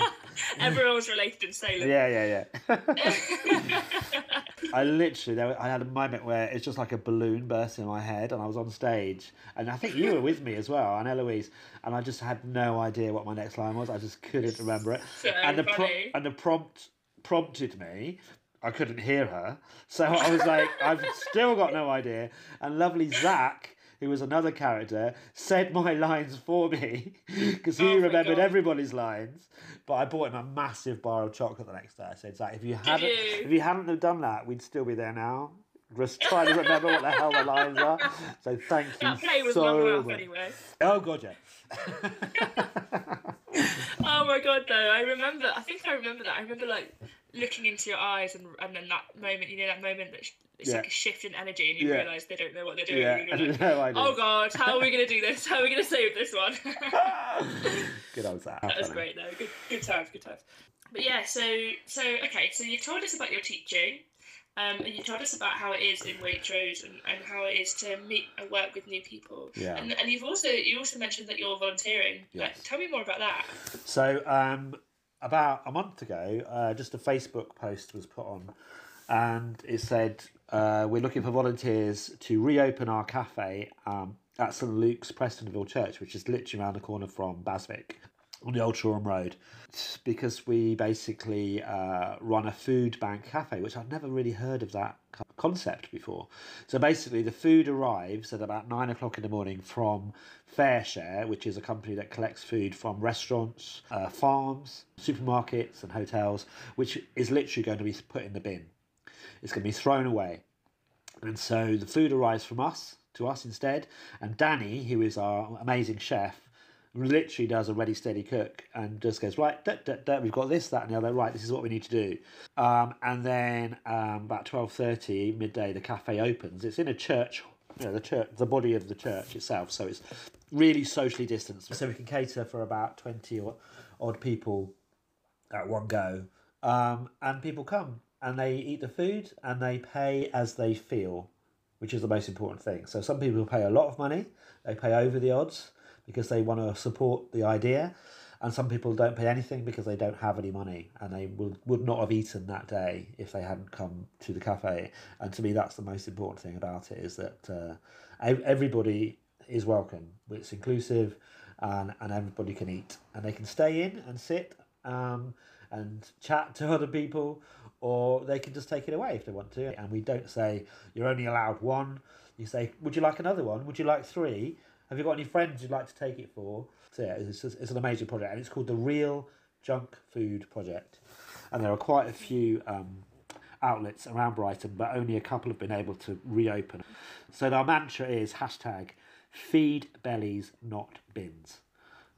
Speaker 1: Everyone was related in Salem.
Speaker 5: Yeah, yeah, yeah. I literally, there, I had a moment where it's just like a balloon burst in my head, and I was on stage, and I think you were with me as well, and Eloise, and I just had no idea what my next line was. I just couldn't remember it,
Speaker 1: So
Speaker 5: and the pro- and the prompt prompted me. I couldn't hear her, so I was like, I've still got no idea. And lovely Zach, who was another character, said my lines for me because he
Speaker 1: Oh
Speaker 5: remembered everybody's lines. But I bought him a massive bar of chocolate the next day. I said, Zach, if you hadn't,
Speaker 1: you?
Speaker 5: if you hadn't have done that, we'd still be there now. Just trying to remember what the hell the lines are. So thank you
Speaker 1: That play was
Speaker 5: so
Speaker 1: long enough
Speaker 5: much.
Speaker 1: anyway.
Speaker 5: Oh god, yeah.
Speaker 1: Oh my god, though, I remember. I think I remember that. I remember like looking into your eyes, and and then that moment, you know, that moment that it's
Speaker 5: Yeah.
Speaker 1: like a shift in energy, and you
Speaker 5: Yeah.
Speaker 1: realise they don't know what they're doing.
Speaker 5: Yeah,
Speaker 1: like,
Speaker 5: no
Speaker 1: oh god, how are we gonna do this? How are we gonna save this one?
Speaker 5: Good old Zach.
Speaker 1: that was great, though. Good, good times, good times. But yeah, so so okay, so you told us about your teaching. Um, and you told us about how it is in Waitrose and, and how it is to meet and work with new people.
Speaker 5: Yeah.
Speaker 1: And, and you've also you also mentioned that you're volunteering. Like, tell me more about that.
Speaker 5: So, um, about a month ago, uh, just a Facebook post was put on, and it said uh, we're looking for volunteers to reopen our cafe um, at St Luke's Prestonville Church, which is literally around the corner from BHASVIC on the Old Shoreham Road. Because we basically uh, run a food bank cafe, which I've never really heard of that concept before. So basically, the food arrives at about nine o'clock in the morning from FareShare, which is a company that collects food from restaurants, uh, farms, supermarkets, and hotels, which is literally going to be put in the bin. It's going to be thrown away. And so the food arrives from us to us instead. And Danny, who is our amazing chef, literally does a ready steady cook and just goes right da, da, da, we've got this that and the other. Right this is what we need to do. Um, and then um, about 12.30 midday the cafe opens. It's in a church you know the church the body of the church itself so it's really socially distanced. So we can cater for about 20 or odd people at one go. Um, and people come and they eat the food and they pay as they feel, which is the most important thing. So some people pay a lot of money, they pay over the odds because they want to support the idea. And some people don't pay anything because they don't have any money and they would, would not have eaten that day if they hadn't come to the cafe. And to me, that's the most important thing about it is that uh, everybody is welcome. It's inclusive and, and everybody can eat. And they can stay in and sit um, and chat to other people, or they can just take it away if they want to. And we don't say you're only allowed one. You say, would you like another one? Would you like three? Have you got any friends you'd like to take it for? So yeah, it's, it's an amazing project, and it's called the Real Junk Food Project. And there are quite a few um, outlets around Brighton, but only a couple have been able to reopen. So our mantra is hashtag Feed Bellies, Not Bins.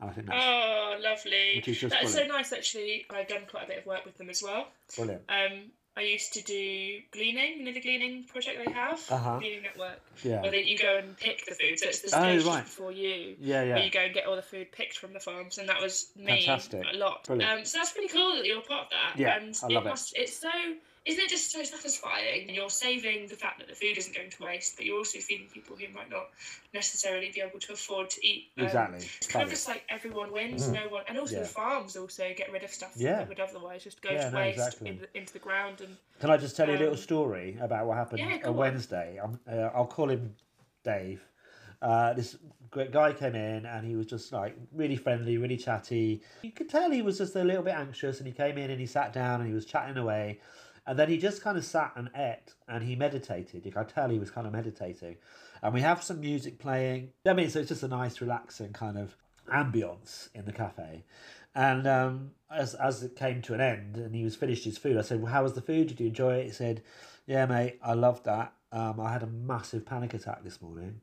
Speaker 5: And I think that's
Speaker 1: Oh, lovely.
Speaker 5: Which is just
Speaker 1: That's so nice, actually. I've done quite a bit of work with them as well.
Speaker 5: brilliant.
Speaker 1: Um, I used to do gleaning, you know, the gleaning project they have,
Speaker 5: Uh-huh.
Speaker 1: gleaning network.
Speaker 5: Yeah.
Speaker 1: Where they, you go and pick the food, so it's the
Speaker 5: Oh,
Speaker 1: stage just
Speaker 5: right.
Speaker 1: before you.
Speaker 5: Yeah,
Speaker 1: Where
Speaker 5: yeah.
Speaker 1: you go and get all the food picked from the farms, and that was me
Speaker 5: Fantastic.
Speaker 1: a lot.
Speaker 5: Brilliant.
Speaker 1: Um, so that's pretty cool that you're part of that.
Speaker 5: Yeah,
Speaker 1: and
Speaker 5: I love it.
Speaker 1: Must, it's so isn't it just so satisfying? You're saving the fact that the food isn't going to waste, but you're also feeding people who might not necessarily be able to afford to eat. Um,
Speaker 5: Exactly.
Speaker 1: It's kind of just like everyone wins, no one, and also
Speaker 5: Yeah.
Speaker 1: the farms also get rid of stuff
Speaker 5: Yeah.
Speaker 1: that would otherwise just go
Speaker 5: Yeah,
Speaker 1: to
Speaker 5: no,
Speaker 1: waste
Speaker 5: exactly.
Speaker 1: in the, into the ground. And
Speaker 5: Can I just tell you a little
Speaker 1: Um,
Speaker 5: story about what happened
Speaker 1: yeah,
Speaker 5: on. Wednesday? I'm, uh, I'll call him Dave. Uh, this great guy came in and he was just like really friendly, really chatty. You could tell he was just a little bit anxious and he came in and he sat down and he was chatting away. And then he just kind of sat and ate and he meditated. You could tell he was kind of meditating. And we have some music playing. I mean, so it's just a nice, relaxing kind of ambience in the cafe. And um, as as it came to an end and he was finished his food, I said, "Well, how was the food? Did you enjoy it?" He said, "Yeah, mate, I loved that. Um, I had a massive panic attack this morning,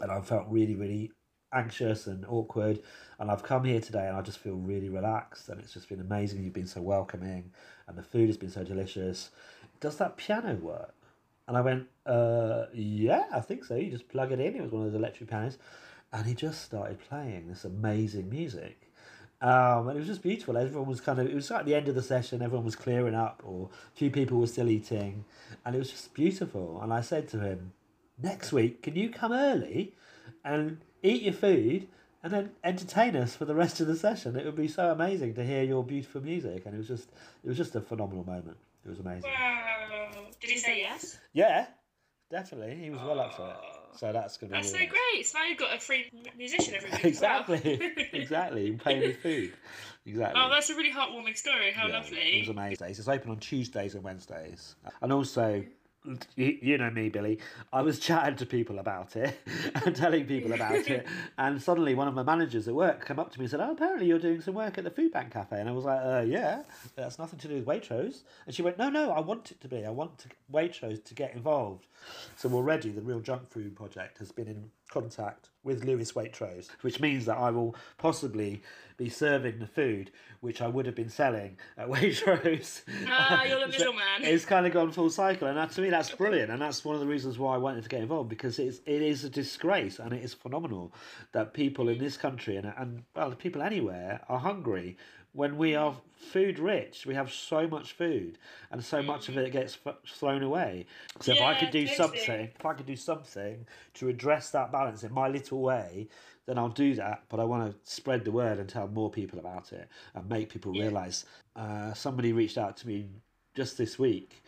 Speaker 5: and I felt really, really anxious and awkward. And I've come here today, and I just feel really relaxed. And it's just been amazing. You've been so welcoming, and the food has been so delicious. Does that piano work?" And I went, uh, yeah, I think so. You just plug it in. It was one of those electric pianos. And he just started playing this amazing music. Um, and it was just beautiful. Everyone was kind of, it was at the end of the session, everyone was clearing up, or a few people were still eating. And it was just beautiful. And I said to him, next week, can you come early and eat your food and then entertain us for the rest of the session? It would be so amazing to hear your beautiful music. And it was just, it was just a phenomenal moment. It was amazing.
Speaker 1: wow, did he say yes?
Speaker 5: Yeah, definitely. He was well up for it. Oh. So that's going to be
Speaker 1: That's so
Speaker 5: really
Speaker 1: great. So now you've got a free musician every week. as well.
Speaker 5: Exactly, exactly. Paying with food. Exactly.
Speaker 1: Oh, that's a really heartwarming story. How
Speaker 5: Yeah,
Speaker 1: lovely.
Speaker 5: It was amazing. It's open on Tuesdays and Wednesdays. And also, you, you know me, Billie, I was chatting to people about it and telling people about it. And suddenly one of my managers at work came up to me and said, Oh, apparently you're doing some work at the Food Bank Cafe. And I was like, uh, Yeah, that's nothing to do with Waitrose. And she went, No, no, I want it to be. I want to, Waitrose to get involved. So already the Real Junk Food Project has been in contact with Lewis Waitrose, which means that I will possibly be serving the food which I would have been selling at Waitrose.
Speaker 1: Ah, you're the middleman.
Speaker 5: It's kind of gone full cycle, and that, to me that's brilliant, and that's one of the reasons why I wanted to get involved because it's it is a disgrace and it is phenomenal that people in this country and and well people anywhere are hungry when we are food rich. We have so much food, and so much of it gets f- thrown away. So if I could do something, if I could do something to address that balance in my little way, then I'll do that. But I want to spread the word and tell more people about it and make people realise. Uh, somebody reached out to me just this week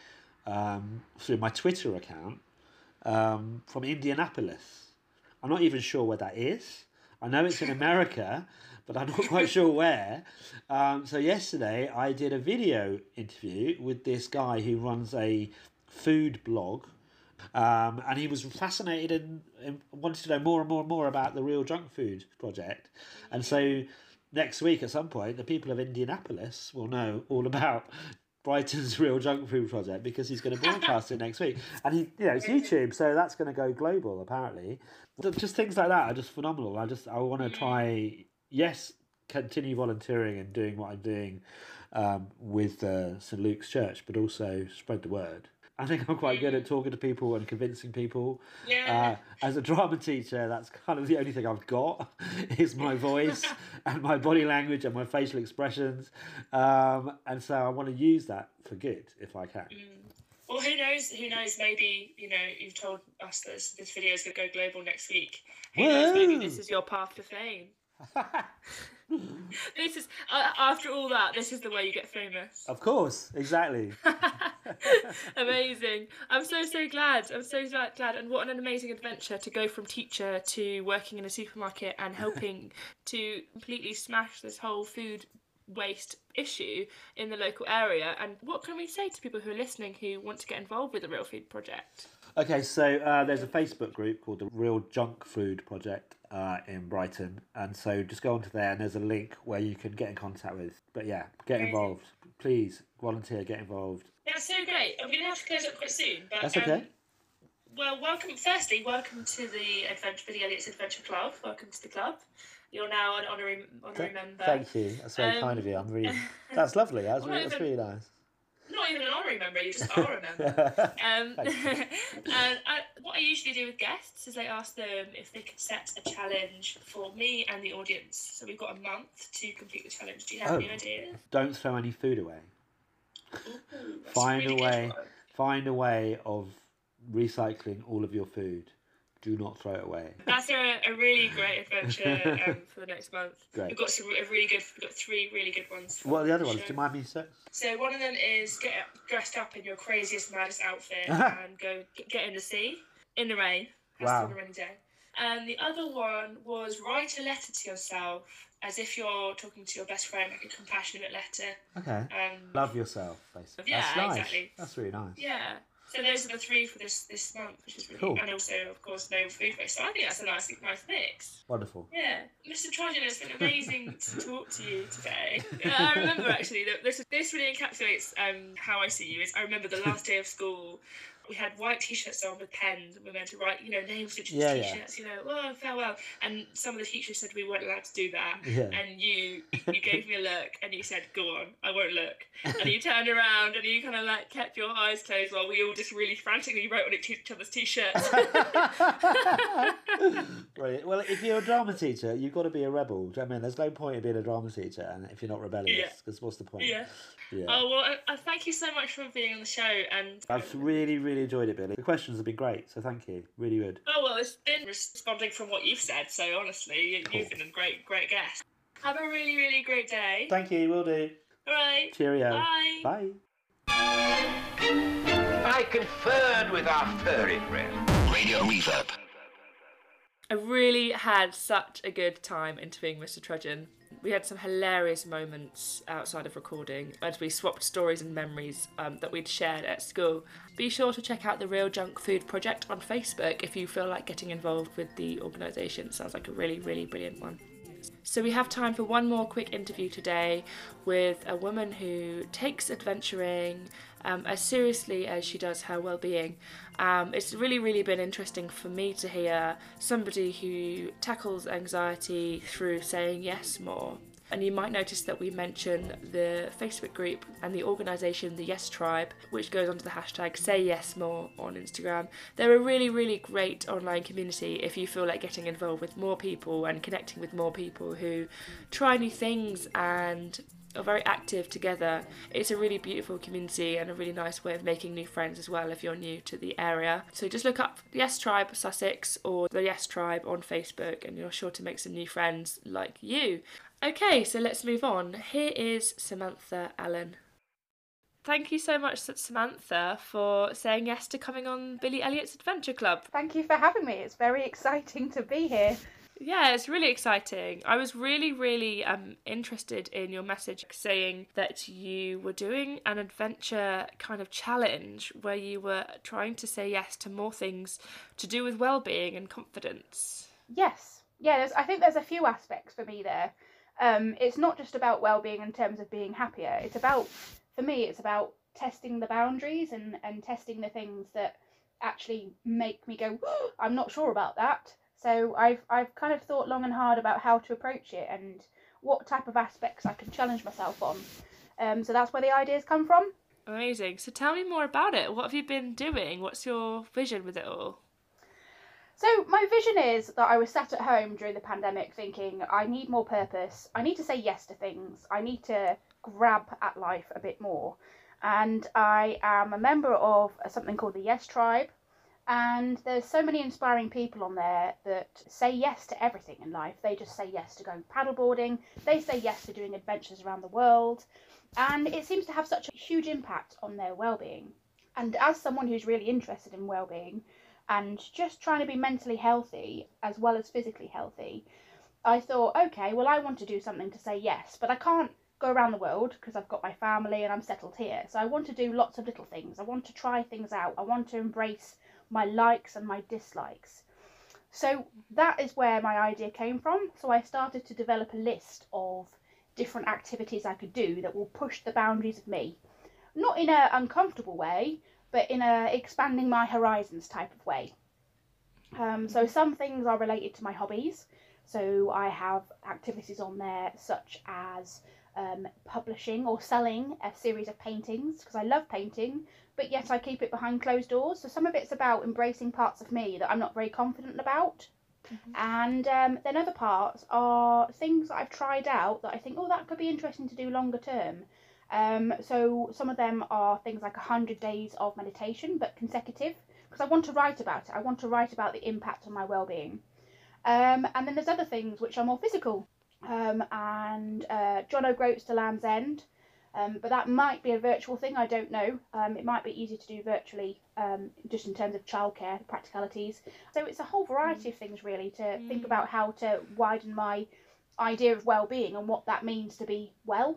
Speaker 5: um, through my Twitter account um, from Indianapolis. I'm not even sure where that is. I know it's in America, but I'm not quite sure where. Um, so yesterday I did a video interview with this guy who runs a food blog. Um, and he was fascinated and, and wanted to know more and more and more about the Real Junk Food Project. And so next week at some point, the people of Indianapolis will know all about Brighton's Real Junk Food Project because he's going to broadcast it next week. And he, you know, it's YouTube, so that's going to go global apparently. Just things like that are just phenomenal. I just I want to try, yes, continue volunteering and doing what I'm doing um, with uh, St Luke's Church, but also spread the word. I think I'm quite good at talking to people and convincing people.
Speaker 1: Yeah.
Speaker 5: Uh, as a drama teacher, that's kind of the only thing I've got is my voice and my body language and my facial expressions. Um, and so I want to use that for good if I can.
Speaker 1: Well, who knows? Who knows? Maybe you know you've told us that this, this video is going to go global next week. Who knows? Maybe this is your path to fame. this is uh, after all that. This is the way you get famous.
Speaker 5: Of course, exactly.
Speaker 1: Amazing. I'm so so glad. I'm so glad, glad. And what an amazing adventure to go from teacher to working in a supermarket and helping to completely smash this whole food waste issue in the local area. And what can we say to people who are listening who want to get involved with the Real Food Project?
Speaker 5: Okay, so uh, there's a Facebook group called the Real Junk Food Project uh, in Brighton, and so just go onto there, and there's a link where you can get in contact with. But yeah, get involved, please. Volunteer, get involved.
Speaker 1: That's so great. I'm going to have to close up quite soon. But,
Speaker 5: That's
Speaker 1: um,
Speaker 5: okay.
Speaker 1: well, welcome. Firstly, welcome to the Adventure Billie Elliot's Adventure Club. Welcome to the club. You're now an honorary honorary
Speaker 5: Th-
Speaker 1: member.
Speaker 5: Thank you. That's very
Speaker 1: Um,
Speaker 5: kind of you. I'm really. That's lovely. That's,
Speaker 1: Well,
Speaker 5: really, that's really nice.
Speaker 1: Not even an honorary member. You just are a member. Um, and I, what I usually do with guests is I ask them if they could set a challenge for me and the audience. So we've got a month to complete the challenge. Do you have
Speaker 5: Oh.
Speaker 1: any ideas?
Speaker 5: Don't throw any food away.
Speaker 1: Ooh,
Speaker 5: Find
Speaker 1: really
Speaker 5: a way. Find a way of recycling all of your food. Do not throw it away.
Speaker 1: That's a, a really great adventure um, for the next month.
Speaker 5: Great.
Speaker 1: We've got some a really good. We've got three really good ones.
Speaker 5: What are the other
Speaker 1: the
Speaker 5: ones? Do you mind me, sir?
Speaker 1: So one of them is get dressed up in your craziest, maddest outfit and go get in the sea in the rain. Has
Speaker 5: Wow.
Speaker 1: to be a rainy day. And the other one was write a letter to yourself as if you're talking to your best friend, like a compassionate letter.
Speaker 5: Okay.
Speaker 1: Um,
Speaker 5: Love yourself, basically.
Speaker 1: Yeah,
Speaker 5: That's nice.
Speaker 1: exactly.
Speaker 5: That's really nice.
Speaker 1: Yeah. So those are the three for this this month, which is really
Speaker 5: Cool.
Speaker 1: and also of course no food waste. So I think that's a nice nice mix.
Speaker 5: Wonderful.
Speaker 1: Yeah, Mr. Trudgeon, it's been amazing to talk to you today. Yeah, I remember actually that this this really encapsulates um, how I see you. Is I remember the last day of school. We had white T-shirts on with pens, and we were meant to write, you know, names which
Speaker 5: Yeah, yeah.
Speaker 1: T-shirts. You know, well, farewell. And some of the teachers said we weren't allowed to do that.
Speaker 5: Yeah.
Speaker 1: And you, you gave me a look, and you said, "Go on, I won't look." And you turned around, and you kind of like kept your eyes closed while we all just really frantically wrote on each other's T-shirts.
Speaker 5: Brilliant. Well, if you're a drama teacher, you've got to be a rebel. Do you know what I mean? There's no point in being a drama teacher, and if you're not rebellious,
Speaker 1: Yeah.
Speaker 5: because what's the point?
Speaker 1: yeah.
Speaker 5: Yeah.
Speaker 1: Oh well, I, I thank you so much for being on the show, and
Speaker 5: I've really, really enjoyed it, Billie. The questions have been great, so thank you. Really good.
Speaker 1: oh well, it's been responding from what you've said. So honestly, you,
Speaker 5: Cool.
Speaker 1: you've been a great, great guest. Have a really, really great day.
Speaker 5: Thank you. Will do.
Speaker 1: All right.
Speaker 5: Cheerio.
Speaker 1: Bye.
Speaker 5: Bye.
Speaker 4: I conferred with our furry friend.
Speaker 6: Radio Reverb.
Speaker 1: I really had such a good time interviewing Mr. Trudgeon. We had some hilarious moments outside of recording as we swapped stories and memories um, that we'd shared at school. Be sure to check out the Real Junk Food Project on Facebook if you feel like getting involved with the organisation. Sounds like a really, really brilliant one. So we have time for one more quick interview today with a woman who takes adventuring um, as seriously as she does her well-being. Um, it's really, really been interesting for me to hear somebody who tackles anxiety through saying yes more. And you might notice that we mention the Facebook group and the organisation, the Yes Tribe, which goes under the hashtag Say Yes More on Instagram. They're a really, really great online community if you feel like getting involved with more people and connecting with more people who try new things and are very active together. It's a really beautiful community and a really nice way of making new friends as well if you're new to the area. So just look up Yes Tribe Sussex or the Yes Tribe on Facebook and you're sure to make some new friends like you. Okay, so let's move on. Here is Samantha Allen. Thank you so much, Samantha, for saying yes to coming on Billie Elliot's Adventure Club.
Speaker 7: Thank you for having me. It's very exciting to be here.
Speaker 1: Yeah, it's really exciting. I was really, really um, interested in your message saying that you were doing an adventure kind of challenge where you were trying to say yes to more things to do with well-being and confidence.
Speaker 7: Yes. Yeah, I think there's a few aspects for me there. Um, it's not just about well-being in terms of being happier. It's about, for me, it's about testing the boundaries and, and testing the things that actually make me go, "Oh, I'm not sure about that. So I've I've kind of thought long and hard about how to approach it and what type of aspects I can challenge myself on. Um, so that's where the ideas come from.
Speaker 1: Amazing. So tell me more about it. What have you been doing? What's your vision with it all?
Speaker 7: So my vision is that I was sat at home during the pandemic thinking I need more purpose. I need to say yes to things. I need to grab at life a bit more. And I am a member of something called the Yes Tribe. And there's so many inspiring people on there that say yes to everything in life. They just say yes to going paddleboarding. They say yes to doing adventures around the world. And it seems to have such a huge impact on their well-being. And as someone who's really interested in well-being, and just trying to be mentally healthy as well as physically healthy, I thought, okay, well, I want to do something to say yes, but I can't go around the world because I've got my family and I'm settled here. So I want to do lots of little things. I want to try things out. I want to embrace my likes and my dislikes. So that is where my idea came from. So I started to develop a list of different activities I could do that will push the boundaries of me. Not in an uncomfortable way, but in a expanding my horizons type of way. Um, so some things are related to my hobbies. So I have activities on there such as um, publishing or selling a series of paintings because I love painting, but yet I keep it behind closed doors. So some of it's about embracing parts of me that I'm not very confident about. And um, then other parts are things that I've tried out that I think, oh, that could be interesting to do longer term. Um, so some of them are things like 100 days of meditation, but consecutive, because I want to write about it. I want to write about the impact on my well-being. Um, and then there's other things which are more physical. Um, and uh, John O'Groats to Land's End, um, but that might be a virtual thing. I don't know. Um, it might be easy to do virtually, um, just in terms of childcare practicalities. So it's a whole variety of things really to think about how to widen my idea of well-being and what that means to be well.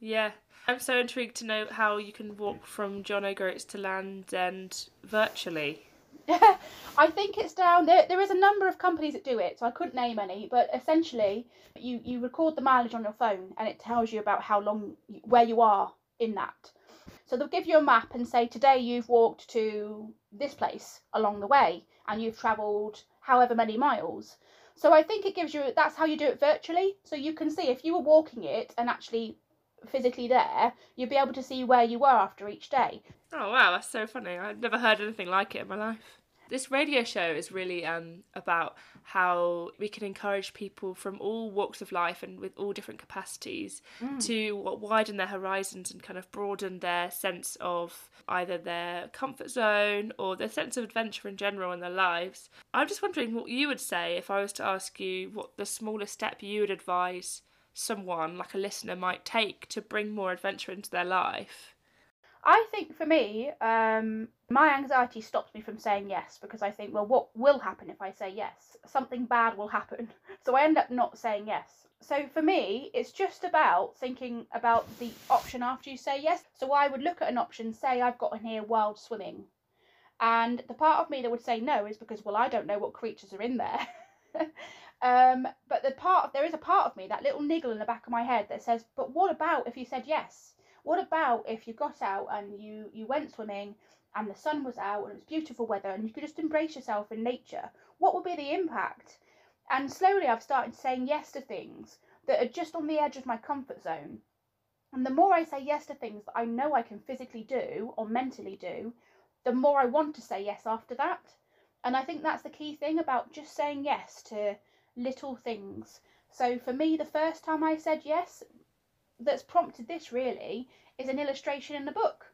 Speaker 1: Yeah. I'm so intrigued to know how you can walk from John O'Groats to Land's End virtually.
Speaker 7: I think it's down there. There is a number of companies that do it, so I couldn't name any. But essentially, you you record the mileage on your phone, and it tells you about how long where you are in that. So they'll give you a map and say today you've walked to this place along the way, and you've travelled however many miles. So I think it gives you that's how you do it virtually. So you can see if you were walking it and actually physically there, you'd be able to see where you were after each day.
Speaker 1: Oh wow, that's so funny. I've never heard anything like it in my life. This radio show is really um, about how we can encourage people from all walks of life and with all different capacities to widen their horizons and kind of broaden their sense of either their comfort zone or their sense of adventure in general in their lives. I'm just wondering what you would say if I was to ask you what the smallest step you would advise someone, like a listener, might take to bring more adventure into their life.
Speaker 7: I think for me, um, my anxiety stops me from saying yes because I think, well, what will happen if I say yes? Something bad will happen. So I end up not saying yes. So for me, it's just about thinking about the option after you say yes. So I would look at an option, say I've got in here wild swimming. And the part of me that would say no is because, well, I don't know what creatures are in there. um, but the part there is a part of me, that little niggle in the back of my head that says, but what about if you said yes? What about if you got out and you you went swimming and the sun was out and it was beautiful weather and you could just embrace yourself in nature? What would be the impact? And slowly I've started saying yes to things that are just on the edge of my comfort zone. And the more I say yes to things that I know I can physically do or mentally do, the more I want to say yes after that. And I think that's the key thing about just saying yes to little things. So for me, the first time I said yes, that's prompted this really is an illustration in the book.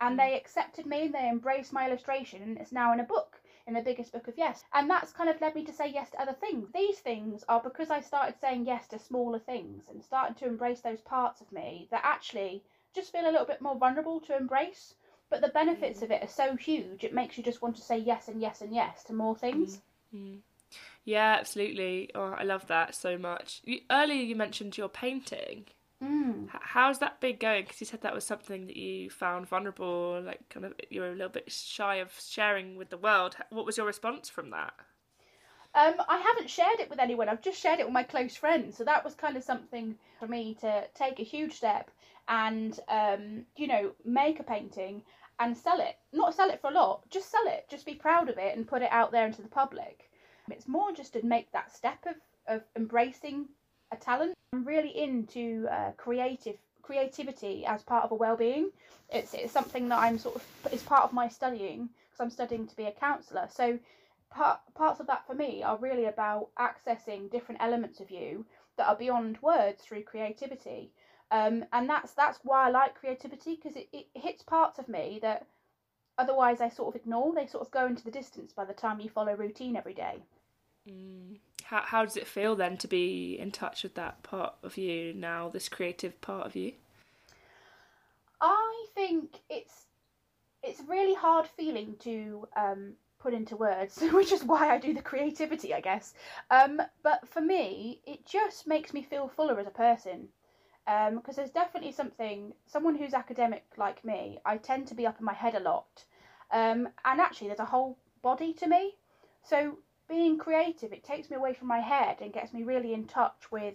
Speaker 7: And hmm. they accepted me, they embraced my illustration, and it's now in a book, in the biggest book of yes. And that's kind of led me to say yes to other things. These things are because I started saying yes to smaller things and started to embrace those parts of me that actually just feel a little bit more vulnerable to embrace. But the benefits hmm. of it are so huge, it makes you just want to say yes and yes and yes to more hmm. things.
Speaker 1: Yeah, absolutely. Oh, I love that so much. You, earlier, you mentioned your painting.
Speaker 7: Mm.
Speaker 1: How's that been going? Because you said that was something that you found vulnerable, like kind of you were a little bit shy of sharing with the world. What was your response from that?
Speaker 7: Um, I haven't shared it with anyone. I've just shared it with my close friends. So that was kind of something for me to take a huge step and, um, you know, make a painting and sell it. Not sell it for a lot, just sell it. Just be proud of it and put it out there into the public. It's more just to make that step of, of embracing a talent. I'm really into uh, creative creativity as part of a well-being. It's, it's something that I'm sort of it's part of my studying because I'm studying to be a counsellor. So part, parts of that for me are really about accessing different elements of you that are beyond words through creativity. Um, and that's that's why I like creativity because it, it hits parts of me that otherwise I sort of ignore. They sort of go into the distance by the time you follow routine every day.
Speaker 1: How how does it feel then to be in touch with that part of you now, this creative part of you?
Speaker 7: I think it's it's a really hard feeling to um, put into words, which is why I do the creativity, I guess. Um, but for me, it just makes me feel fuller as a person. Because there's definitely something, someone who's academic like me, I tend to be up in my head a lot. Um, and actually, there's a whole body to me. So being creative, it takes me away from my head and gets me really in touch with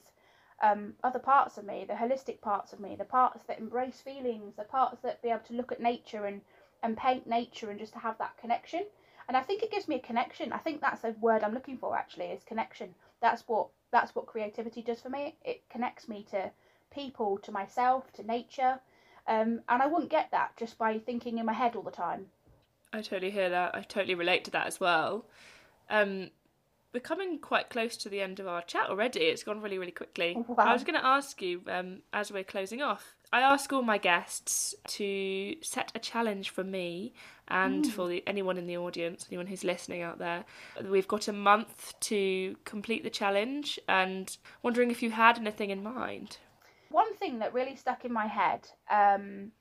Speaker 7: um, other parts of me, the holistic parts of me, the parts that embrace feelings, the parts that be able to look at nature and, and paint nature and just to have that connection. And I think it gives me a connection. I think that's a word I'm looking for actually is connection. That's what that's what creativity does for me. It connects me to people, to myself, to nature. Um, and I wouldn't get that just by thinking in my head all the time.
Speaker 1: I totally hear that. I totally relate to that as well. Um, we're coming quite close to the end of our chat already. It's gone really, really quickly.
Speaker 7: Wow.
Speaker 1: I was going to ask you um, as we're closing off. I ask all my guests to set a challenge for me and for the, anyone in the audience, anyone who's listening out there. We've got a month to complete the challenge, and wondering if you had anything in mind.
Speaker 7: One thing that really stuck in my head, um,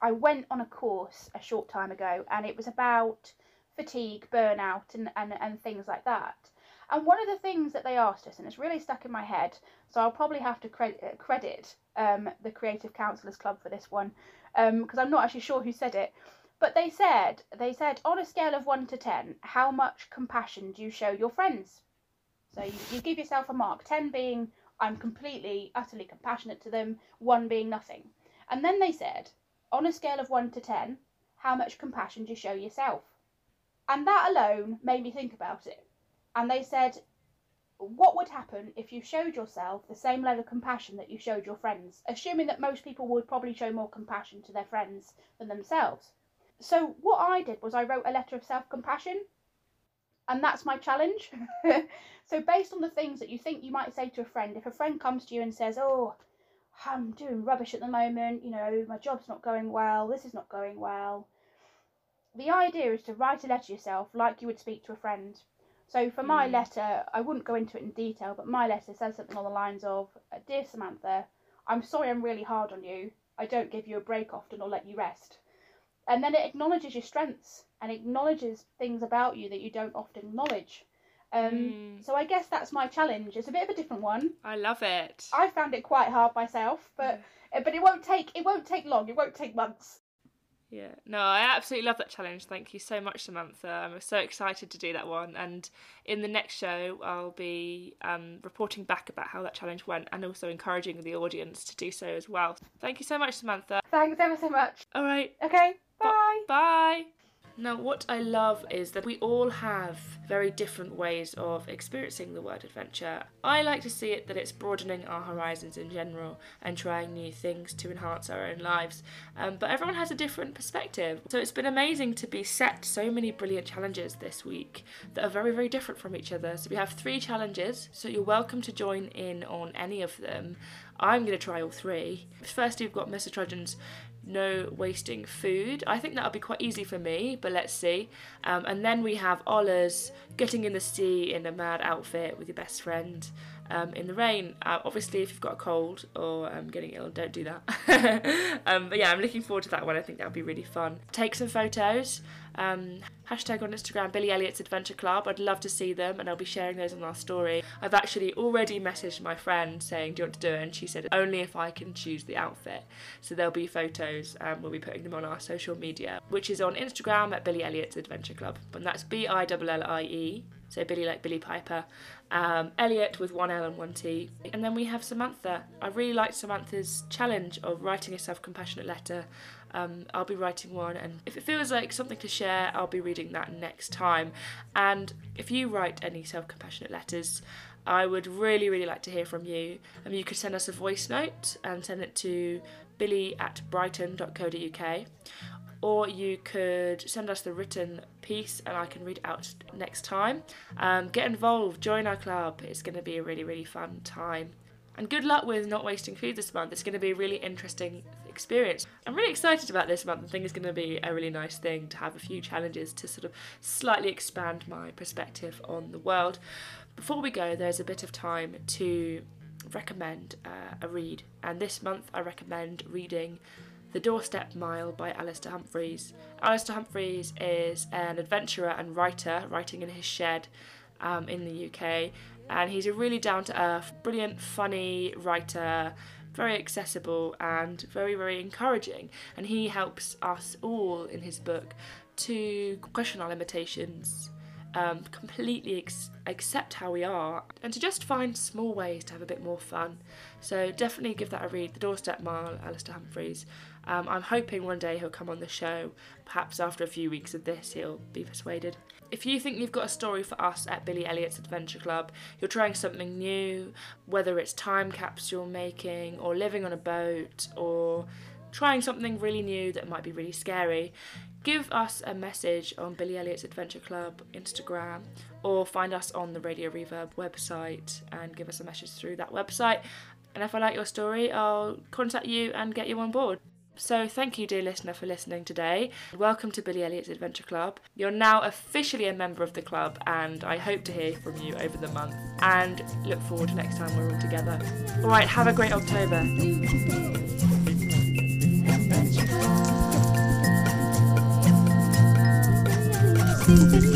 Speaker 7: I went on a course a short time ago and it was about fatigue, burnout, and, and, and things like that. And one of the things that they asked us, and it's really stuck in my head, so I'll probably have to credit, credit um, the Creative Counsellors Club for this one, because I'm not actually sure who said it. But they said, they said, on a scale of 1 to 10, how much compassion do you show your friends? So you, you give yourself a mark, 10 being I'm completely, utterly compassionate to them, 1 being nothing. And then they said, on a scale of 1 to 10, how much compassion do you show yourself? And that alone made me think about it. And they said, what would happen if you showed yourself the same level of compassion that you showed your friends? Assuming that most people would probably show more compassion to their friends than themselves. So, what I did was I wrote a letter of self compassion. And that's my challenge. so, based on the things that you think you might say to a friend, if a friend comes to you and says, Oh, I'm doing rubbish at the moment, you know, my job's not going well, this is not going well. The idea is to write a letter yourself like you would speak to a friend. So for my hmm. letter, I wouldn't go into it in detail, but my letter says something on the lines of Dear Samantha, I'm sorry I'm really hard on you. I don't give you a break often or let you rest. And then it acknowledges your strengths and acknowledges things about you that you don't often acknowledge. Um, hmm. So I guess that's my challenge. It's a bit of a different one.
Speaker 1: I love it.
Speaker 7: I found it quite hard myself, but hmm. but it won't take it won't take long. It won't take months.
Speaker 1: Yeah, no, I absolutely love that challenge. Thank you so much, Samantha. I'm so excited to do that one. And in the next show, I'll be um, reporting back about how that challenge went and also encouraging the audience to do so as well. Thank you so much, Samantha.
Speaker 7: Thanks ever so much.
Speaker 1: All right,
Speaker 7: Okay, bye.
Speaker 1: Bye. Now, what I love is that we all have very different ways of experiencing the word adventure. I like to see it that it's broadening our horizons in general and trying new things to enhance our own lives. Um, but everyone has a different perspective. So it's been amazing to be set so many brilliant challenges this week that are very, very different from each other. So we have three challenges, so you're welcome to join in on any of them. I'm going to try all three. First, we've got Mr. Trudgeon's no wasting food. I think that'll be quite easy for me, but let's see. Um, and then we have Ola's getting in the sea in a mad outfit with your best friend um, in the rain. Uh, obviously, if you've got a cold or um, getting ill, don't do that. um, but yeah, I'm looking forward to that one. I think that'll be really fun. Take some photos. Um, hashtag on Instagram, Billie Elliot's Adventure Club. I'd love to see them, and I'll be sharing those on our story. I've actually already messaged my friend saying, "Do you want to do it?" And she said, "Only if I can choose the outfit." So there'll be photos, and we'll be putting them on our social media, which is on Instagram at Billie Elliot's Adventure Club, and that's B I L L I E. So Billie like Billie Piper, um, Elliot with one L and one T, and then we have Samantha. I really liked Samantha's challenge of writing a self-compassionate letter. Um, I'll be writing one, and if it feels like something to share, I'll be reading that next time. And if you write any self-compassionate letters, I would really, really like to hear from you. Um, you could send us a voice note and send it to billie at brighton.co.uk or you could send us the written piece and I can read it out next time. Um, get involved, join our club. It's going to be a really, really fun time. And good luck with not wasting food this month. It's going to be a really interesting experience. I'm really excited about this month. I think it's going to be a really nice thing to have a few challenges to sort of slightly expand my perspective on the world. Before we go, there's a bit of time to recommend uh, a read. And this month I recommend reading the Doorstep Mile by Alastair Humphreys. Alastair Humphreys is an adventurer and writer, writing in his shed um, in the UK, and he's a really down to earth, brilliant, funny writer, very accessible and very, very encouraging. And he helps us all in his book to question our limitations. Um, completely ex- accept how we are and to just find small ways to have a bit more fun. So definitely give that a read. The Doorstep Mile, Alastair Humphreys. Um, I'm hoping one day he'll come on the show. Perhaps after a few weeks of this, he'll be persuaded. If you think you've got a story for us at Billie Elliot's Adventure Club, you're trying something new, whether it's time capsule making or living on a boat or trying something really new that might be really scary, give us a message on Billie Elliot's Adventure Club Instagram or find us on the Radio Reverb website and give us a message through that website. And if I like your story, I'll contact you and get you on board. So, thank you, dear listener, for listening today. Welcome to Billie Elliot's Adventure Club. You're now officially a member of the club, and I hope to hear from you over the month. And look forward to next time we're all together. All right, have a great October.
Speaker 8: Thank you.